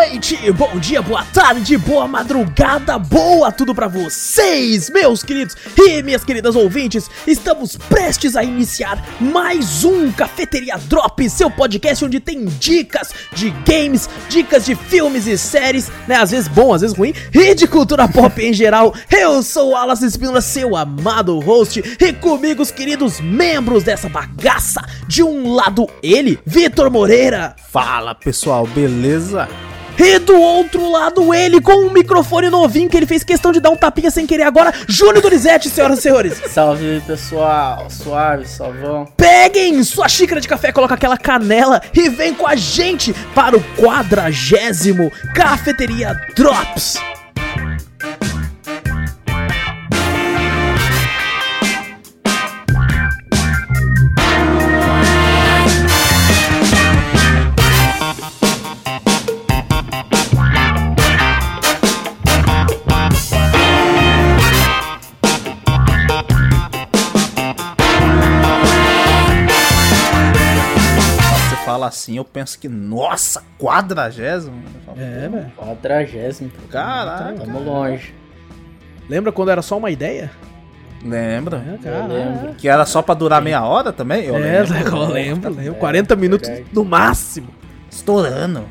noite, bom dia, boa tarde, boa madrugada, boa tudo pra vocês, meus queridos e minhas queridas ouvintes. Estamos prestes a iniciar mais um Cafeteria Drop, seu podcast onde tem dicas de games, dicas de filmes e séries, né? Às vezes bom, às vezes ruim, e de cultura pop em geral. Eu sou o Alas Espínola, seu amado host, e comigo os queridos membros dessa bagaça. De um lado, ele, Vitor Moreira. Fala pessoal, beleza? E do outro lado, ele com um microfone novinho que ele fez questão de dar um tapinha sem querer agora, Júnior Donizete, senhoras e senhores. Salve pessoal. Suave, salvão. Peguem sua xícara de café, coloca aquela canela e vem com a gente para o quadragésimo Cafeteria Drops. Assim, eu penso que, nossa, quadragésimo? Falo, É, velho. Quadragésimo. Caraca. Tamo longe. Lembra quando era só uma ideia? Lembra? É, cara. lembro. Que era só pra durar meia hora também? Eu É, lembro. eu lembro, lembro. 40 minutos verdade. no máximo. Estourando.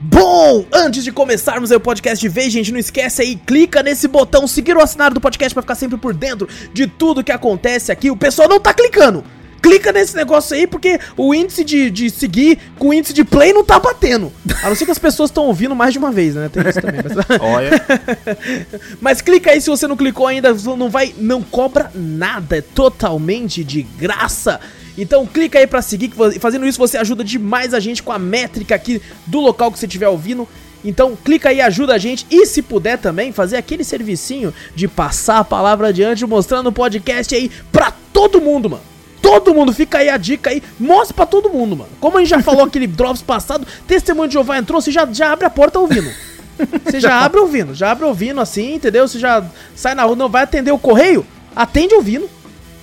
Bom, antes de começarmos aí o podcast de vez, gente, não esquece aí, clica nesse botão seguir o assinar do podcast pra ficar sempre por dentro de tudo que acontece aqui. O pessoal não tá clicando. Clica nesse negócio aí, porque o índice de, de seguir com o índice de play não tá batendo. A não ser que as pessoas estão ouvindo mais de uma vez, né? Tem isso também. Mas, Olha, mas clica aí se você não clicou ainda, não vai, não cobra nada, é totalmente de graça. Então clica aí pra seguir, fazendo isso você ajuda demais a gente com a métrica aqui do local que você estiver ouvindo. Então clica aí, ajuda a gente e se puder também fazer aquele servicinho de passar a palavra adiante, mostrando o podcast aí pra todo mundo, mano. Todo mundo, fica aí a dica aí, mostra pra todo mundo, mano. Como a gente já falou aquele Drops passado, Testemunho de Jeová entrou, você já, já abre a porta ouvindo. Você já abre ouvindo, já abre ouvindo assim, entendeu? Você já sai na rua, não vai atender o correio, atende ouvindo.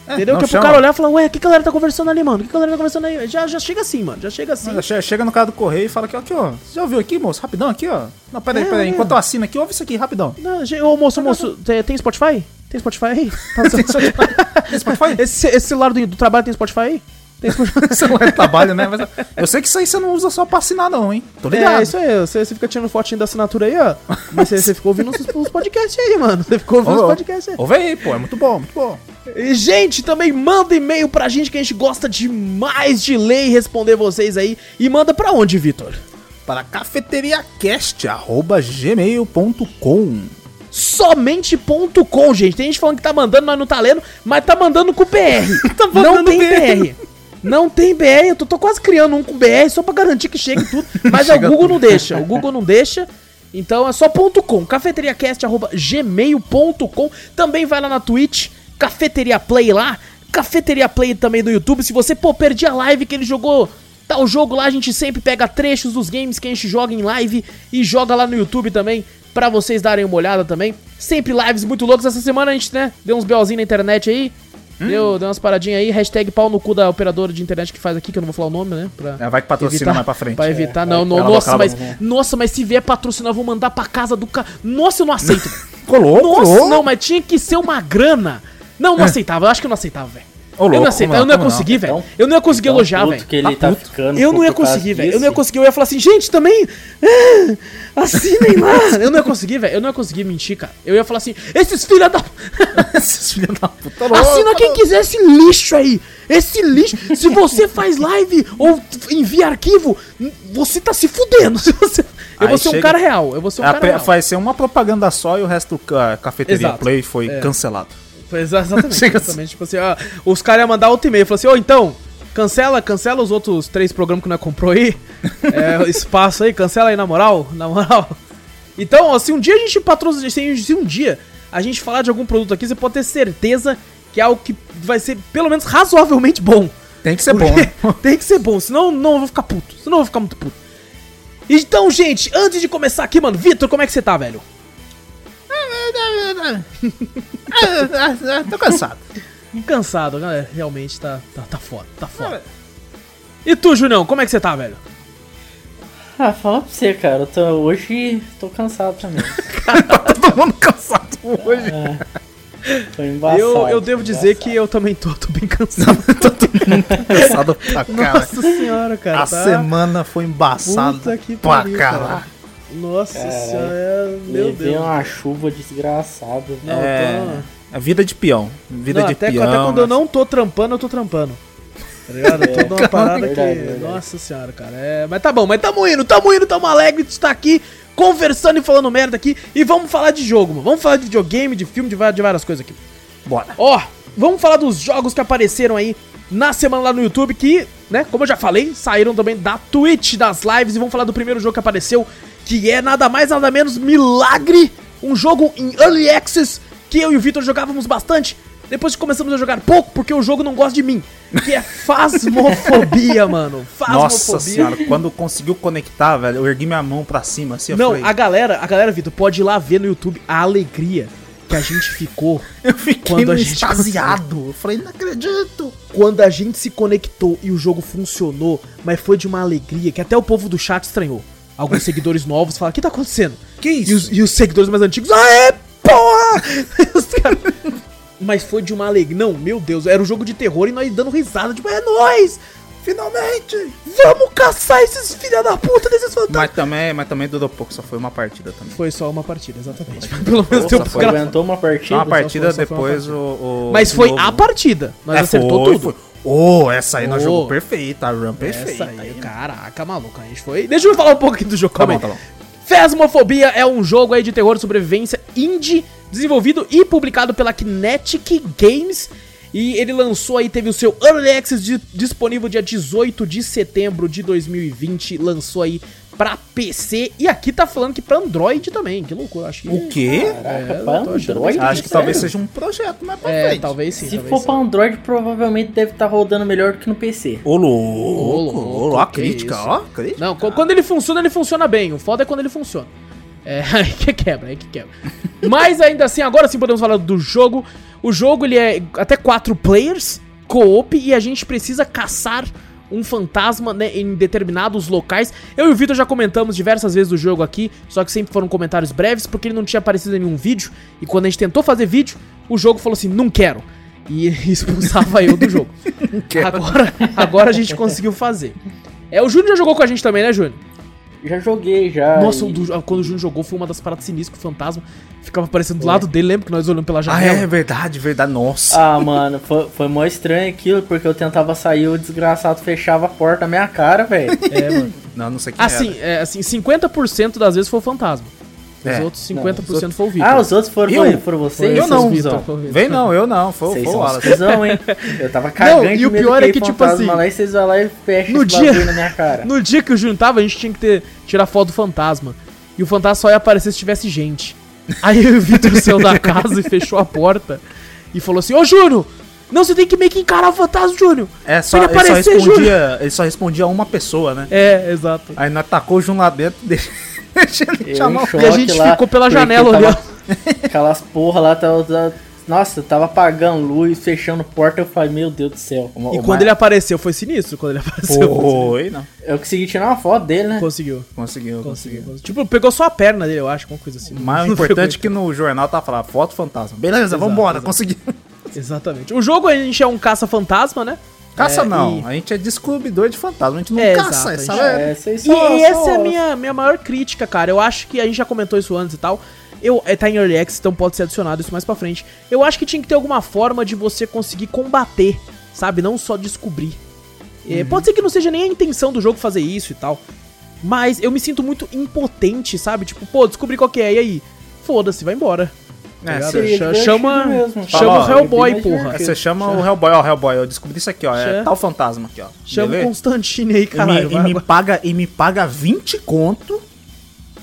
Entendeu? não Que é pro cara olhar e falar, ué, o que que a galera tá conversando ali, mano? O que que a galera tá conversando aí? Já, já chega assim, mano, já chega assim. Mas che- chega no cara do correio e fala aqui, ó, aqui, ó. Você já ouviu aqui, moço? Rapidão, aqui, ó. Não, pera aí, É, pera aí. é. Enquanto eu assino aqui, ouve isso aqui, rapidão. Não, ô moço, moço, tem, tem Spotify? Tem Spotify aí? Tá no seu- Tem Spotify? esse, esse celular do, do trabalho tem Spotify aí? Tem Spotify? celular de trabalho, né? Mas eu sei que isso aí você não usa só pra assinar, não, hein? Tô ligado. É, isso aí, você, você fica tirando fotinho da assinatura aí, ó. Mas você, você ficou ouvindo os, os podcasts aí, mano. Você ficou ouvindo Ô, os podcasts aí. Ouve aí, pô. É muito bom, muito bom. E, gente, também manda e-mail pra gente que a gente gosta demais de ler e responder vocês aí. E manda pra onde, Vitor? Para cafeteriacast.gmail.com Somente.com, gente. Tem gente falando que tá mandando, nós não tá lendo, mas tá mandando com BR. Tá não tem BR. BR. Não tem BR, eu tô, tô quase criando um com BR só pra garantir que chegue tudo. Mas o Chega Google tudo. não deixa. O Google não deixa. Então é só ponto .com, cafeteriacast.gmail.com. Também vai lá na Twitch, Cafeteria Play lá, Cafeteria Play também no YouTube. Se você, pô, perdi a live que ele jogou tal jogo lá, a gente sempre pega trechos dos games que a gente joga em live e joga lá no YouTube também, pra vocês darem uma olhada também. Sempre lives muito loucas. Essa semana a gente, né, deu uns belzinhos na internet aí. Deu, deu umas paradinhas aí, hashtag pau no cu da operadora de internet que faz aqui, que eu não vou falar o nome, né? Pra É, vai que patrocina evitar- mais pra frente. Pra evitar, É, não, não nossa, mas, nossa, mas se vier patrocinar, eu vou mandar pra casa do cara. Nossa, eu não aceito. Colou, nossa, colou. não, mas tinha que ser uma grana. Não, não aceitava, eu acho que eu não aceitava, velho. Ô, Eu louco, não aceitava, como eu não ia conseguir, velho. Então- Eu não ia conseguir Tão elogiar, velho. que ele Tá tá, ficando. Eu não ia conseguir, velho. Eu não ia conseguir. Eu ia falar assim, gente, também. ah, Assinem lá. Eu não ia conseguir, velho. Eu não ia conseguir mentir, cara. Eu ia falar assim, esses filha da. Esses filhos da puta. louco. Assina quem quiser esse lixo aí. Esse lixo. Se você faz live ou envia arquivo, você tá se fudendo. Se você... Eu Aí vou ser um chega- cara real. Eu vou ser um A cara real. vai ser uma propaganda só e o resto do ca- cafeteria Exato. Play foi É. cancelado. Exatamente. Exatamente. Tipo assim, ó, os caras iam mandar outro e-mail. Falou assim, ô, então, cancela, cancela os outros três programas que nós comprou aí. É, espaço aí, cancela aí na moral, na moral. Então, ó, se um dia a gente patrocina, se um dia a gente falar de algum produto aqui, você pode ter certeza que é algo que vai ser pelo menos razoavelmente bom. Tem que ser bom, Porque né? Tem que ser bom, senão não eu vou ficar puto. Senão eu vou ficar muito puto. Então, gente, antes de começar aqui, mano, Vitor, como é que você tá, velho? Tô cansado. Cansado, né? Realmente tá, tá, tá foda, tá foda. E tu, Junião, como é que você tá, velho? Ah, fala pra você, cara. Eu tô, hoje tô cansado também. Todo mundo cansado hoje. Tô embaçado. Eu, eu devo dizer embaçado. que eu também tô, tô bem cansado. Cansado pra cara. Nossa senhora, cara. A tá? semana foi embaçada Puta que pra pariu, cara. cara. Nossa senhora, é- meu Levei Deus. uma chuva desgraçada. Não, É, tô- é vida de peão. Vida Não, de até, peão. até quando eu não tô trampando, eu tô trampando. Tá ligado? Eu tô numa parada Verdade, que. verdade. Nossa senhora, cara. É... Mas tá bom, mas tamo indo, tamo indo, tamo alegre de estar aqui, conversando e falando merda aqui. E vamos falar de jogo, mano. Vamos falar de videogame, de filme, de va- de várias coisas aqui. Bora. Ó, vamos falar dos jogos que apareceram aí na semana lá no YouTube, que, né, como eu já falei, saíram também da Twitch, das lives, e vamos falar do primeiro jogo que apareceu, que é nada mais, nada menos Milagre, um jogo em Early Access, que eu e o Victor jogávamos bastante, depois que começamos a jogar pouco, porque o jogo não gosta de mim, que é Fasmofobia, mano, Nossa senhora, quando conseguiu conectar, velho, eu ergui minha mão pra cima assim, eu Não, falei, a galera, a galera, Vitor, pode ir lá ver no YouTube a alegria que a gente ficou eu fiquei quando a gente extasiado. Eu falei, não acredito. quando a gente se conectou e o jogo funcionou, mas foi de uma alegria que até o povo do chat estranhou. Alguns seguidores novos falaram, o que tá acontecendo? Que E isso? os, e os seguidores mais antigos, aê, porra! Os caras- Mas foi de uma alegria. Não, meu Deus, era um jogo de terror e nós dando risada, tipo, é nóis! Finalmente. Vamos caçar esses filha da puta desses fantasmas! Mas também, mas também durou pouco, só foi uma partida também. Foi só uma partida, exatamente. Pelo menos deu pra aguentou uma partida. Só uma partida, foi- só foi uma depois o, o- Mas foi novo. a partida. Nós É, acertou foi, tudo. foi. Oh, essa aí nós Oh. jogou perfeita, a run perfeita. Essa aí, caraca, maluco, a gente foi. Deixa eu falar um pouco aqui do jogo, Tá calma bom, aí. tá bom. Phasmophobia é um jogo aí de terror e sobrevivência indie, desenvolvido e publicado pela Kinetic Games. E ele lançou aí, teve o seu Early Access di- disponível dia 18 de setembro de 2020. Lançou aí pra PC. E aqui tá falando que pra Android também. Que loucura, acho que. O quê? Caraca, É, pra Android? Acho que Sério? talvez seja um projeto mais pra É, frente. talvez sim. Se talvez for sim. pra Android, provavelmente deve estar rodando melhor do que no PC. Ô, Ô, louco, louco, ô, ó, a crítica, ó, crítica. Não, qu- quando ele funciona, ele funciona bem. O foda é quando ele funciona. É, aí que quebra, aí que quebra. Mas ainda assim, agora sim podemos falar do jogo. O jogo ele é até quatro players, co-op, e a gente precisa caçar um fantasma né, em determinados locais. Eu e o Vitor já comentamos diversas vezes do jogo aqui, só que sempre foram comentários breves, porque ele não tinha aparecido em nenhum vídeo. E quando a gente tentou fazer vídeo, o jogo falou assim: não quero. E expulsava eu do jogo. Agora, agora a gente conseguiu fazer. É, o Júnior já jogou com a gente também, né, Júnior? Já joguei, já. Nossa, e- do- quando o Júnior jogou foi uma das paradas sinistras que o fantasma ficava aparecendo do lado dele. Lembra que nós olhamos pela Ah, janela? é verdade, verdade. Nossa. Ah, mano, foi, foi mó estranho aquilo, porque eu tentava sair, o desgraçado fechava a porta na minha cara, velho. É, mano. Não, não sei quem Assim, é, assim 50% das vezes foi o fantasma. Os É. outros 50% foi o Vitor. Ah, os outros foram, Eu? foram vocês? Eu não? Vitor. Vem não, eu não. Foi, Vocês foi o são os Wallace. cuzão, hein? Eu tava cagando e de o pior é que, tipo fantasma assim, lá e vocês vão lá e fecham no esse dia- na minha cara. No dia que o Júnior tava, a gente tinha que ter, tirar foto do fantasma. E o fantasma só ia aparecer se tivesse gente. Aí eu e o Vitor saiu da casa e fechou a porta. E falou assim, ô Júnior, não, você tem que meio que encarar o fantasma, Júnior. É, só, ele, ele só aparecer, respondia, ele só respondia a uma pessoa, né? É, exato. Aí nós tacou o Jun lá dentro, deixa, deixa o... E a gente lá, ficou pela janela olhando. Aquelas porra lá, tava, tava- nossa, tava apagando luz, fechando porta, eu falei, meu Deus do céu. Uma- E uma- quando ele apareceu, foi sinistro quando ele apareceu. Foi, não. Eu consegui tirar uma foto dele, né? Conseguiu. Conseguiu, Conseguiu. conseguiu. conseguiu. Tipo, pegou só a perna dele, eu acho, alguma coisa assim. O mais Não importante é que no jornal tá falando foto fantasma. Beleza, Exato, vambora, exato. consegui. Exatamente. O jogo a gente é um caça-fantasma, né? Caça É, não, e- a gente é descobridor de fantasma, a gente não É, caça, exato, essa é... É, E, só- e só- essa é a minha, minha maior crítica, cara. Eu acho que a gente já comentou isso antes e tal. Eu, é, tá em Early Access, então pode ser adicionado isso mais pra frente. Eu acho que tinha que ter alguma forma de você conseguir combater, sabe? Não só descobrir. É, Uhum. Pode ser que não seja nem a intenção do jogo fazer isso e tal. Mas eu me sinto muito impotente, sabe? Tipo, pô, descobri qual que é, e aí? Foda-se, vai embora. É, Seria chama mesmo. chama Fala, o Hellboy, porra. Você chama o Hellboy, ó, Hellboy, eu descobri isso aqui, ó, é Chama- tal fantasma aqui, ó. Chama o Beleza? Constantine aí, E me, caralho. e, me paga, e me paga 20 conto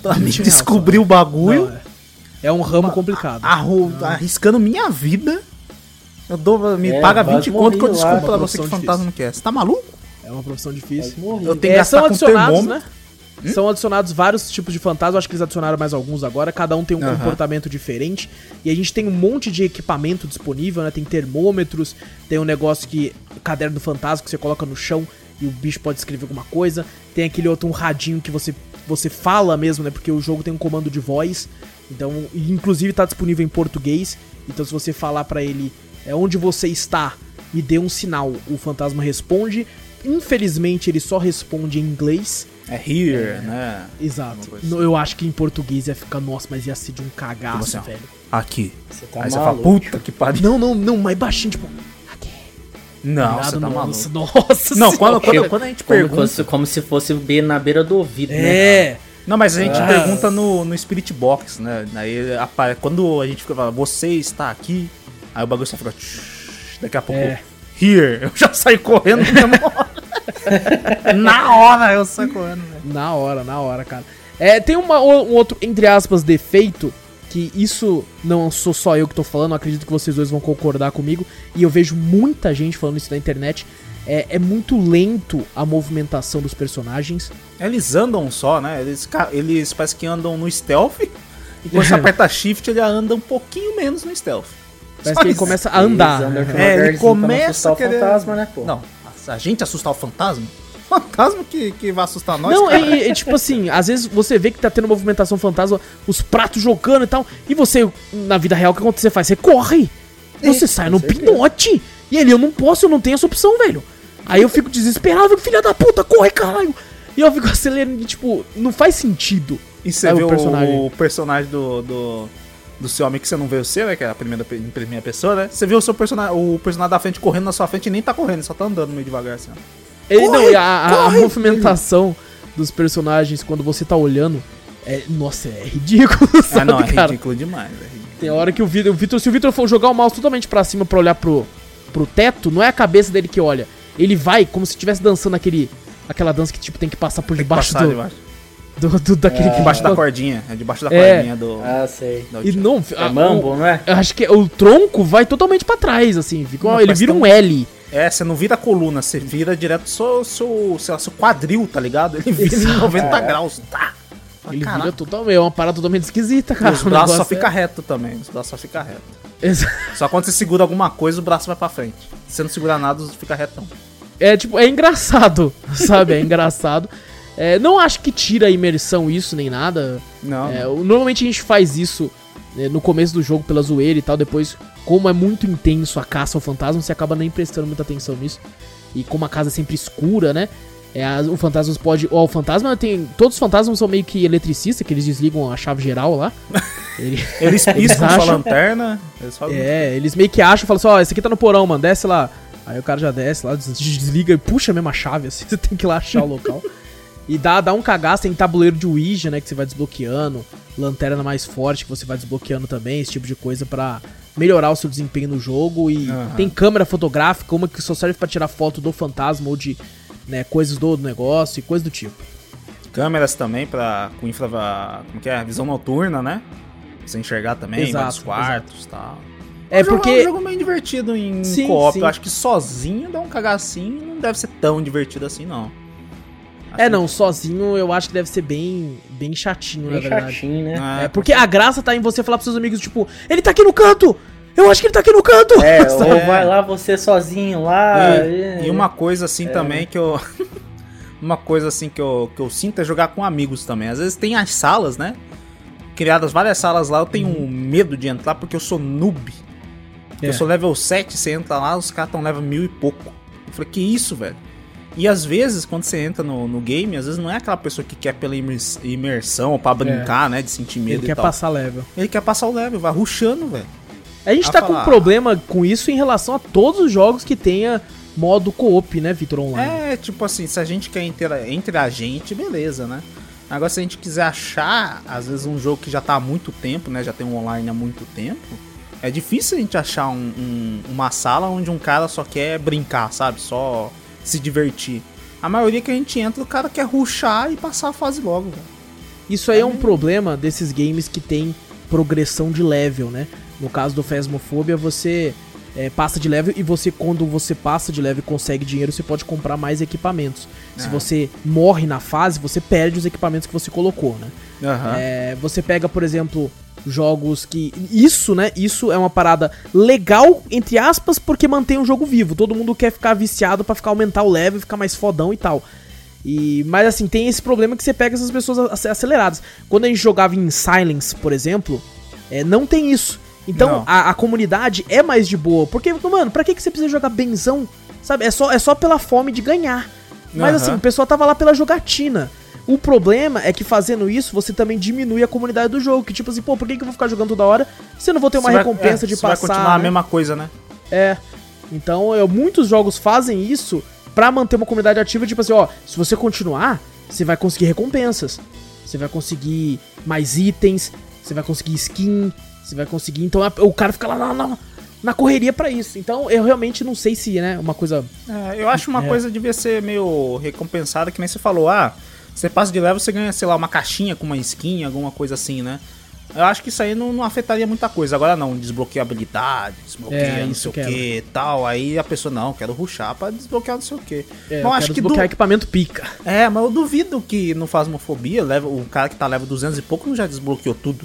pra me 20 reais, descobrir o bagulho, Não, é. é um ramo complicado. arro- arriscando minha vida. Eu dou, me É, paga quase 20 conto que eu descubro pra uma você que fantasma que é. Você tá maluco? É uma profissão difícil. Eu tenho que É, gastar com termômetro. né? São adicionados vários tipos de fantasma, acho que eles adicionaram mais alguns agora, cada um tem um Aham. comportamento diferente. E a gente tem um monte de equipamento disponível, né? Tem termômetros, tem um negócio que. Caderno do fantasma que você coloca no chão e o bicho pode escrever alguma coisa. Tem aquele outro, um radinho que você você fala mesmo, né? Porque o jogo tem um comando de voz. Então, inclusive tá disponível em português. Então, se você falar pra ele é onde você está e dê um sinal, o fantasma responde. Infelizmente, ele só responde em inglês. É here, né? Exato. No- Eu acho que em português ia ficar, nossa, mas ia ser de um cagaço, assim, velho. Aqui. Você tá Aí você fala, maluco. puta que pariu. Não, não, não, mais baixinho, tipo. Aqui. Não, você tá nossa, maluco. nossa Não, senhora. quando, quando, quando a gente Como, pergunta. fosse- como se fosse bem na beira do ouvido, né? É. Não, mas a gente Ah. pergunta no, no Spirit Box, né? Aí apare- quando a gente fica falando, você está aqui, aí o bagulho só fica. Daqui a pouco. É. Here! Eu já saio correndo na hora. Na hora eu saio correndo, velho. Na hora, na hora, cara. É, tem uma, um outro, entre aspas, defeito, que isso não sou só eu que tô falando, acredito que vocês dois vão concordar comigo, e eu vejo muita gente falando isso na internet. É, é muito lento a movimentação dos personagens. Eles andam só, né? Eles, eles parece que andam no stealth. E quando você aperta shift, ele anda um pouquinho menos no stealth. Parece Só que ele começa a andar. Eles andam né? É, ele começa a querer... fantasma, né, pô? Não, a gente assustar o fantasma? Fantasma que, que vai assustar nós, Não, cara. é, é tipo assim, às vezes você vê que tá tendo movimentação fantasma, os pratos jogando e tal, e você, na vida real, o que acontece? Você faz? Você corre! Você sai no pinote! E ele, eu não posso, eu não tenho essa opção, velho. Aí eu fico desesperado, filha da puta, corre, caralho! E eu fico acelerando, e, tipo, não faz sentido. E você É, o vê o personagem. personagem, o personagem do, do, do seu homem que você não vê o seu, né? Que é a primeira, primeira pessoa, né? Você vê o seu personagem, o personagem da frente correndo na sua frente e nem tá correndo, só tá andando meio devagar assim, ó. Ele, Corre, não, e a, a- movimentação dos personagens quando você tá olhando, é, nossa, é ridículo, Ah, sabe, não, é cara? ridículo demais, é ridículo. Tem hora que o Vitor, o Vitor, se o Vitor for jogar o mouse totalmente pra cima pra olhar pro, pro teto, não é a cabeça dele que olha. Ele vai como se estivesse dançando aquele, aquela dança que tipo tem que passar por Tem que debaixo passar do, debaixo. Do, do- daquele que Debaixo da cordinha, é debaixo da É. cordinha do... Ah, sei. do E não, É a- mambo, o- não é? eu acho que o tronco vai totalmente pra trás, assim. Fica, Não, ele vira um L. É, você não vira a coluna, você vira direto seu, seu, sei lá, seu quadril, tá ligado? Ele vira em Exato. 90 graus, tá? Ele Caraca. vira totalmente. É uma parada totalmente esquisita, E cara. os o braços só negócio ficam reto também, os braços só ficam reto. é... Exa- Só quando você segura alguma coisa, o braço vai pra frente. Se você não segurar nada, fica retão. É tipo, é engraçado, sabe? É engraçado. É, não acho que tira a imersão isso nem nada. Não, É, normalmente a gente faz isso né, no começo do jogo pela zoeira e tal, depois, como é muito intenso a caça ao fantasma, você acaba nem prestando muita atenção nisso. E como a casa é sempre escura, né? É, as- o fantasma pode. Ó, o fantasma tem. Todos os fantasmas são meio que eletricistas, que eles desligam a chave geral lá. Ele- Eles piscam sua acham- lanterna, eles fazem... é, eles meio que acham, falam assim, ó, esse aqui tá no porão, mano, desce lá. Aí o cara já desce lá, des- desliga e puxa mesmo a chave, assim, você tem que ir lá achar o local. E dá, dá um cagaço, tem tabuleiro de Ouija, né, que você vai desbloqueando, lanterna mais forte que você vai desbloqueando também, esse tipo de coisa pra melhorar o seu desempenho no jogo. E Aham. tem câmera fotográfica, uma que só serve pra tirar foto do fantasma ou de né, coisas do negócio e coisa do tipo. Câmeras também pra, com infra... Como que é? Visão noturna, né? Pra Você enxergar também, Exato, vários quartos e tal. É um jogo- porque- É um jogo meio divertido em Sim, co-op. sim. Eu acho que sozinho dá um cagacinho não deve ser tão divertido assim, não. É, não, sozinho eu acho que deve ser bem, bem chatinho, na Bem verdade. chatinho, né? Ah, É, porque a graça tá em você falar pros seus amigos, tipo, ele tá aqui no canto! Eu acho que ele tá aqui no canto! É, Sabe? ou vai lá você sozinho lá. E, e uma coisa assim também que eu. uma coisa assim que eu, que eu sinto é jogar com amigos também. Às vezes tem as salas, né? Criadas várias salas lá, eu tenho um medo de entrar porque eu sou noob. É. Eu sou level 7, você entra lá, os caras estão level mil e pouco. Eu falei, que isso, velho? E às vezes, quando você entra no, no game, às vezes não é aquela pessoa que quer pela imers- imersão, pra brincar, né? De sentir medo Ele e quer tal. passar level. Ele quer passar o level, vai rushando, velho. A gente A tá com falar- um problema com isso em relação a todos os jogos que tenha modo co-op, né, Vitor Online? É, tipo assim, se a gente quer entre, entre a gente, beleza, né? Agora, se a gente quiser achar, às vezes, um jogo que já tá há muito tempo, né? Já tem um online há muito tempo, é difícil a gente achar um- um- uma sala onde um cara só quer brincar, sabe? Só se divertir. A maioria que a gente entra, o cara quer ruxar e passar a fase logo, velho. Isso aí é um problema desses games que tem progressão de level, né? No caso do Phasmophobia, você é, passa de level e você, quando você passa de level e consegue dinheiro, você pode comprar mais equipamentos. Se Ah. você morre na fase, você perde os equipamentos que você colocou, né? Aham. É, você pega, por exemplo, jogos que. Isso, né? Isso é uma parada legal, entre aspas, porque mantém o jogo vivo. Todo mundo quer ficar viciado pra ficar aumentar o level, ficar mais fodão e tal. E, mas assim, tem esse problema que você pega essas pessoas ac- aceleradas. Quando a gente jogava em Silence, por exemplo, é, não tem isso. Então a, a comunidade é mais de boa. Porque, mano, pra que, que você precisa jogar benzão? Sabe? É só, é só pela fome de ganhar. Mas Aham. assim, o pessoal tava lá pela jogatina. O problema é que fazendo isso, você também diminui a comunidade do jogo. Que tipo assim, pô, por que, que eu vou ficar jogando toda hora se eu não vou ter uma Você vai- recompensa é, de você passar? Vai continuar a né? mesma coisa, né? É. Então, eu, muitos jogos fazem isso pra manter uma comunidade ativa, tipo assim, ó, se você continuar, você vai conseguir recompensas. Você vai conseguir mais itens, você vai conseguir skin, você vai conseguir. Então a- o cara fica lá na, na, na correria pra isso. Então eu realmente não sei se, né, uma coisa. É, eu acho uma É. coisa devia ser meio recompensada, que nem você falou, ah, você passa de level, você ganha, sei lá, uma caixinha com uma skin, alguma coisa assim, né? Eu acho que isso aí não, não afetaria muita coisa. Agora não, desbloqueia habilidade, desbloqueia É, não sei o que tal. Aí a pessoa, não, quero ruxar pra desbloquear não sei o que. É, mas acho que du... desbloquear equipamento pica. É, mas eu duvido que no Fasmofobia, leva, o cara que tá level 200 e pouco não já desbloqueou tudo.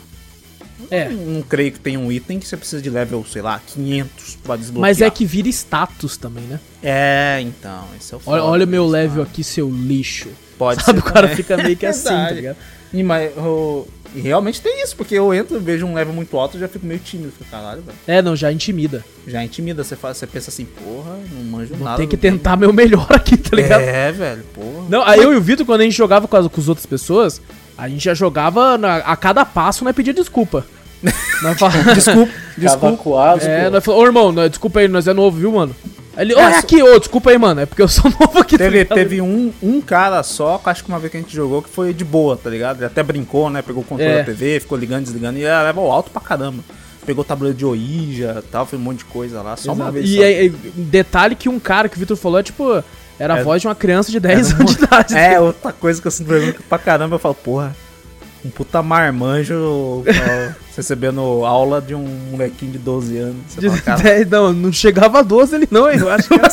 É. Não, não creio que tenha um item que você precisa de level, sei lá, 500 pra desbloquear. Mas é que vira status também, né? É, então, esse é o Olha, foda olha o meu level né? aqui, seu lixo. Pode Sabe, o ser cara também. fica meio que assim, tá ligado? E, mas, e realmente tem isso, porque eu entro, vejo um level muito alto e já fico meio tímido. Fico, caralho, velho. É, não, já intimida. Já intimida, você, fala, você pensa assim, porra, não manjo Vou nada. ter que tentar meu melhor aqui, tá ligado? É, velho, porra. Não, aí eu e o Vitor, quando a gente jogava com as, com as outras pessoas, a gente já jogava na- a cada passo, nós pedia desculpa. nós falava, Desculpa, desculpa. Cavacoado, é, pô. nós falamos, ô irmão, nós- desculpa aí, nós é novo, viu, mano? Ele, ô, é só- aqui, ô, desculpa aí, mano, é porque eu sou novo aqui. tá Teve, teve um, um cara só, que acho que uma vez que a gente jogou, que foi de boa, tá ligado? Ele até brincou, né? Pegou o controle É. da TV, ficou ligando, desligando, e era level alto pra caramba. Pegou o tabuleiro de Ouija e tal, fez um monte de coisa lá, só uma Exato. vez E aí, aí, detalhe que um cara que o Vitor falou é tipo, era a É- voz de uma criança de 10 era anos de idade. É, outra coisa que eu sinto pra caramba, eu falo, porra, um puta marmanjo ó, recebendo aula de um molequinho de 12 anos. De fala, cara, 10, não, não chegava a 12 ele não, hein? Eu acho que era,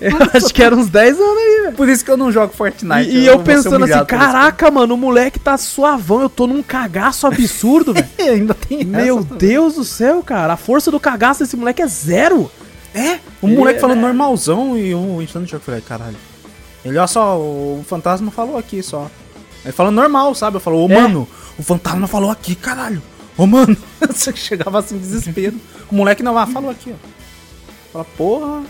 eu acho que era uns 10 anos aí, velho. Por isso que eu não jogo Fortnite. E, eu ser pensando assim, caraca, mano, o moleque tá suavão, eu tô num cagaço absurdo, velho. ainda tem Meu essa. Deus do céu, cara. A força do cagaço desse moleque é zero. É, o Ele moleque é- falando normalzão e o entrando no jogo. Eu falei, caralho. Ele, ó só, o fantasma falou aqui só. Ele falando normal, sabe? Eu falo, ô É. mano, o fantasma falou aqui, caralho. Ô mano, você chegava assim, desespero. O moleque não, ah, falou aqui, ó. Fala, porra.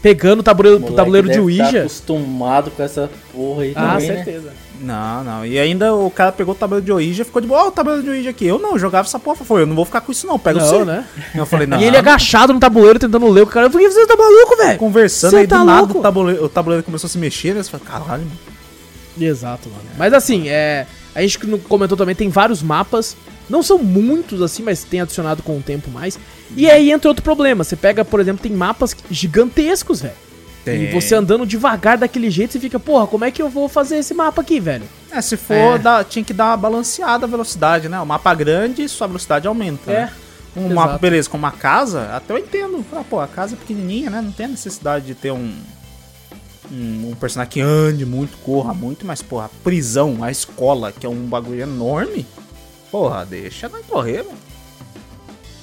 Pegando o tabuleiro, Moleque tabuleiro de deve tá Ouija. acostumado com essa porra aí Ah, também, né? certeza. Não, não. E ainda o cara pegou o tabuleiro de Ouija e ficou de boa, ó, o tabuleiro de Ouija aqui. Eu não, eu jogava essa porra. Falei, eu não vou ficar com isso não, pega o seu. né? Eu falei, não. E ele agachado no tabuleiro tentando ler o cara. Eu falei, você tá maluco, velho? Conversando Cê aí tá do nada louco? o tabuleiro, o tabuleiro começou a se mexer, né? Você fala, caralho, mano. Exato, mano. Mas assim, é. A gente comentou também, tem vários mapas. Não são muitos assim, mas tem adicionado com o tempo mais. E aí entra outro problema. Você pega, por exemplo, tem mapas gigantescos, velho. E Tem. você andando devagar daquele jeito, você fica, porra, como é que eu vou fazer esse mapa aqui, velho? É, se for, É. dá- tinha que dar uma balanceada a velocidade, né? O mapa grande, sua velocidade aumenta. É, né? Um exato. mapa, beleza, com uma casa, até eu entendo. Ah, pô, a casa é pequenininha, né? Não tem necessidade de ter um, um, um personagem que ande muito, corra muito, mas, porra, a prisão, a escola, que é um bagulho enorme, porra, deixa nós correr, mano.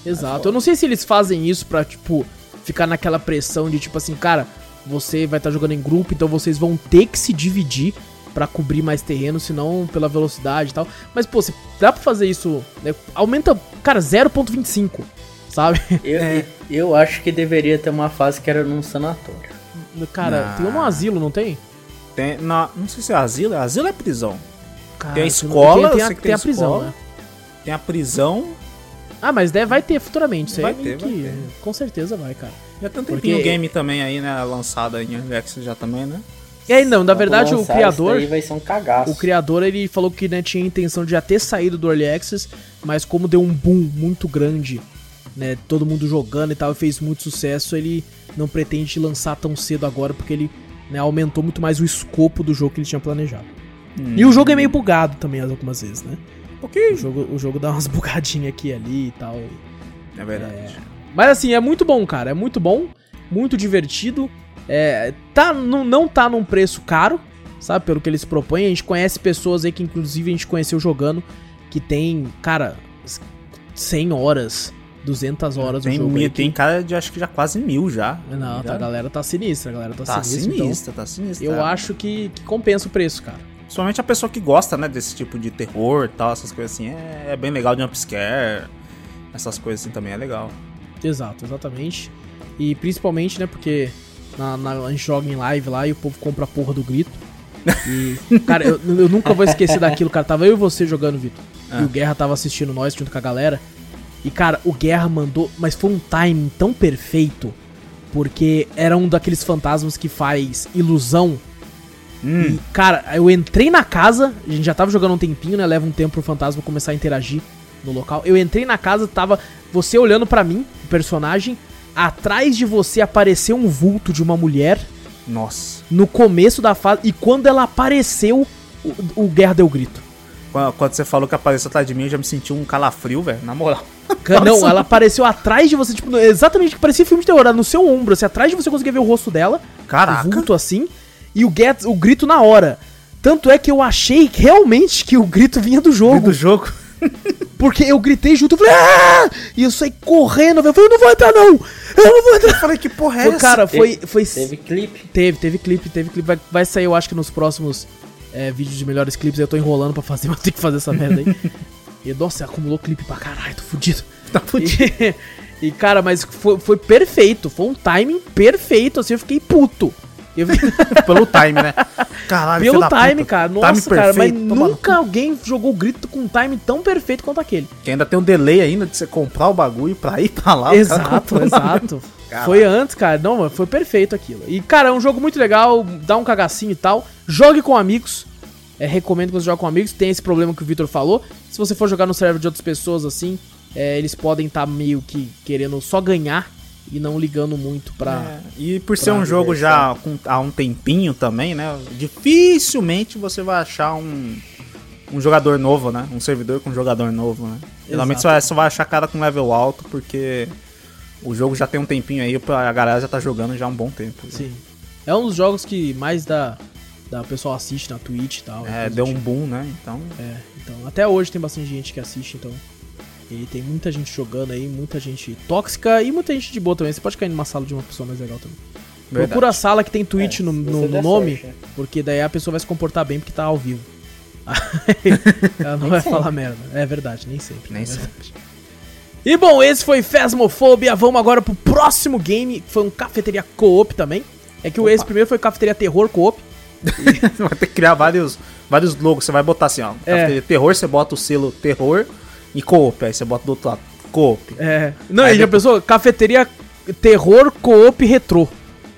Exato. Eu não sei se eles fazem isso pra, tipo, ficar naquela pressão de, tipo assim, cara, você vai estar jogando em grupo, então vocês vão ter que se dividir pra cobrir mais terreno, senão pela velocidade e tal. Mas, pô, se dá pra fazer isso, né? Aumenta, cara, 0.25, sabe? Eu, É. eu acho que deveria ter uma fase que era num sanatório. Cara, Não. tem um asilo, não tem? Tem, na, não sei se é asilo, asilo é prisão. Cara, Tem a escola, tem, eu a, tem tem a prisão, escola. né? Tem a prisão, Ah, mas deve, vai ter futuramente, isso aí Vai é ter, vai que- ter. Com certeza vai, cara. já tem um Porque- tempinho o game também aí, né? Lançado aí em Early Access já também, né? E aí, não, na Quando verdade, o criador... vai ser um cagaço. O criador, ele falou que né, tinha a intenção de já ter saído do Early Access, mas como deu um boom muito grande, né, todo mundo jogando e tal, e fez muito sucesso, ele não pretende lançar tão cedo agora, porque ele né, aumentou muito mais o escopo do jogo que ele tinha planejado. E o jogo é meio bugado também algumas vezes, né? Pouquinho. O jogo, o jogo dá umas bugadinhas aqui e ali e tal. É verdade. Mas assim, é muito bom, cara. É muito bom, muito divertido. É, tá, não, não tá num preço caro, sabe? Pelo que eles propõem. A gente conhece pessoas aí que, inclusive, a gente conheceu jogando, que tem, cara, 100 horas 200 horas Tem, o jogo. tem cara de acho que já quase mil já. Não, tá, a galera tá sinistra, a galera tá, Tá sinistra. sinistra, tá sinistra. Então, eu tá. acho que, que compensa o preço, cara. Principalmente a pessoa que gosta, né, desse tipo de terror e tal, essas coisas assim. É, é bem legal de jumpscare. Essas coisas assim também é legal. Exato, exatamente. E principalmente, né, porque na, na- a gente joga em live lá e o povo compra a porra do grito. E, cara, eu, eu nunca vou esquecer daquilo, cara. Tava eu e você jogando, Vitor. Ah. E o Guerra tava assistindo nós junto com a galera. E, cara, o Guerra mandou. Mas foi um timing tão perfeito. Porque era um daqueles fantasmas que faz ilusão. Hum, E, cara, eu entrei na casa, a gente já tava jogando um tempinho, né? Leva um tempo pro fantasma começar a interagir no local. Eu entrei na casa, tava você olhando pra mim, o personagem. Atrás de você apareceu um vulto de uma mulher nossa. no começo da fase. E quando ela apareceu, o, o Guerra deu grito. Quando, você falou que apareceu atrás de mim, eu já me senti um calafrio, velho. Na moral. Não, ela apareceu atrás de você, tipo, exatamente que parecia filme de terror, era no seu ombro, assim, atrás de você conseguia ver o rosto dela. Caraca. o vulto assim, e o, get, o grito na hora. Tanto é que eu achei realmente que o grito vinha do jogo. do jogo. Porque eu gritei junto, eu falei, ah! E eu saí correndo, velho. Eu falei, eu não vou entrar, não! Eu não vou entrar! Eu falei, que porra é essa? cara, foi. foi Teve clipe. teve, teve clipe, teve clipe. Vai, vai sair, eu acho que nos próximos é, vídeos de melhores clipes. Eu tô enrolando pra fazer, mas eu tenho que fazer essa merda aí. E, nossa, acumulou clipe pra caralho, tô fudido. Tá fudido. E, e, cara, mas foi, foi perfeito. Foi um timing perfeito, assim, eu fiquei puto. Eu Pelo time, né? Caralho, pelo time, cara. Time Nossa, cara, mas perfeito, toma no nunca alguém jogou grito com um time tão perfeito quanto aquele. Que ainda tem um delay ainda de você comprar o bagulho pra ir pra lá. cara exato, exato. Foi antes, cara. Não, mano, foi perfeito aquilo. E, cara, é um jogo muito legal, dá um cagacinho e tal. Jogue com amigos. É, recomendo que você jogue com amigos. Tem esse problema que o Victor falou. Se você for jogar no server de outras pessoas assim, é, eles podem estar meio que querendo só ganhar e não ligando muito pra. É, E por ser um jogo já com, há um tempinho também, né? Dificilmente você vai achar um, um jogador novo, né? Um servidor com jogador novo, né? Geralmente você vai, você vai achar cara com level alto, porque o jogo já tem um tempinho aí, a galera já tá jogando já há um bom tempo. né? Sim. É um dos jogos que mais da, da pessoal assiste na Twitch e tal. É, coisa deu um boom, né? Então. É, então, até hoje tem bastante gente que assiste, então. E tem muita gente jogando aí, muita gente tóxica e muita gente de boa também. Você pode cair numa sala de uma pessoa mais legal também. Verdade. Procura a sala que tem Twitch É, no, no- no nome, sorte, né? porque daí a pessoa vai se comportar bem porque tá ao vivo. Ela não vai sempre. falar merda. É verdade, nem sempre. Nem é verdade. E bom, esse foi Phasmophobia. Vamos agora pro próximo game, que foi um cafeteria co-op também. É que o Opa. esse primeiro foi cafeteria terror co-op. Você vai ter que criar vários, vários logos. Você vai botar assim, ó. É. cafeteria Terror, você bota o selo terror e coop. Aí você bota do outro lado. Coop. É. Não, Aí e já pensou? Cafeteria terror co-op retrô.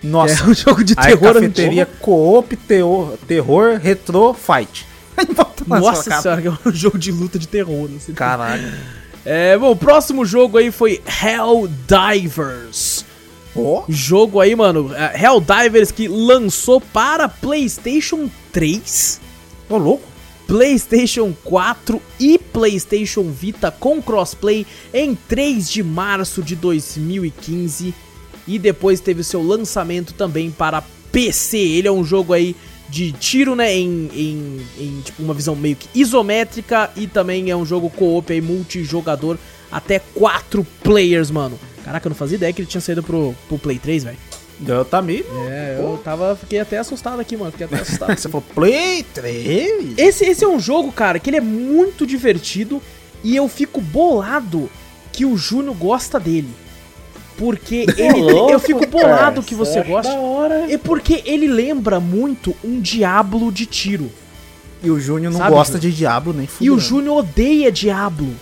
Nossa. É um jogo de Aí terror cafeteria coop, terror, terror, retro, fight. Nossa senhora, que é um jogo de luta de terror. Assim. Caralho. É, bom, o próximo jogo aí foi Helldivers. Ó. Jogo aí, mano, é, Helldivers que lançou para PlayStation 3, Ô, louco. PlayStation 4 e PlayStation Vita com crossplay em 3 de março de 2015 e depois teve o seu lançamento também para PC. Ele é um jogo aí de tiro, né, em, em, em, tipo uma visão meio que isométrica e também é um jogo co-op aí multijogador até 4 players, mano. Caraca, eu não fazia ideia que ele tinha saído pro, pro Play 3, velho. Eu também. É, eu tava, fiquei até assustado aqui, mano, fiquei até assustado. Você falou Play 3? Esse, esse é um jogo, cara, que ele é muito divertido e eu fico bolado que o Júnior gosta dele. Porque ele. Ô, eu fico louco, bolado cara, que você acho gosta. Da hora. É porque ele lembra muito um Diablo de tiro. E o Júnior não Sabe, gosta de Diablo nem E fudendo. o Júnior odeia Diablo.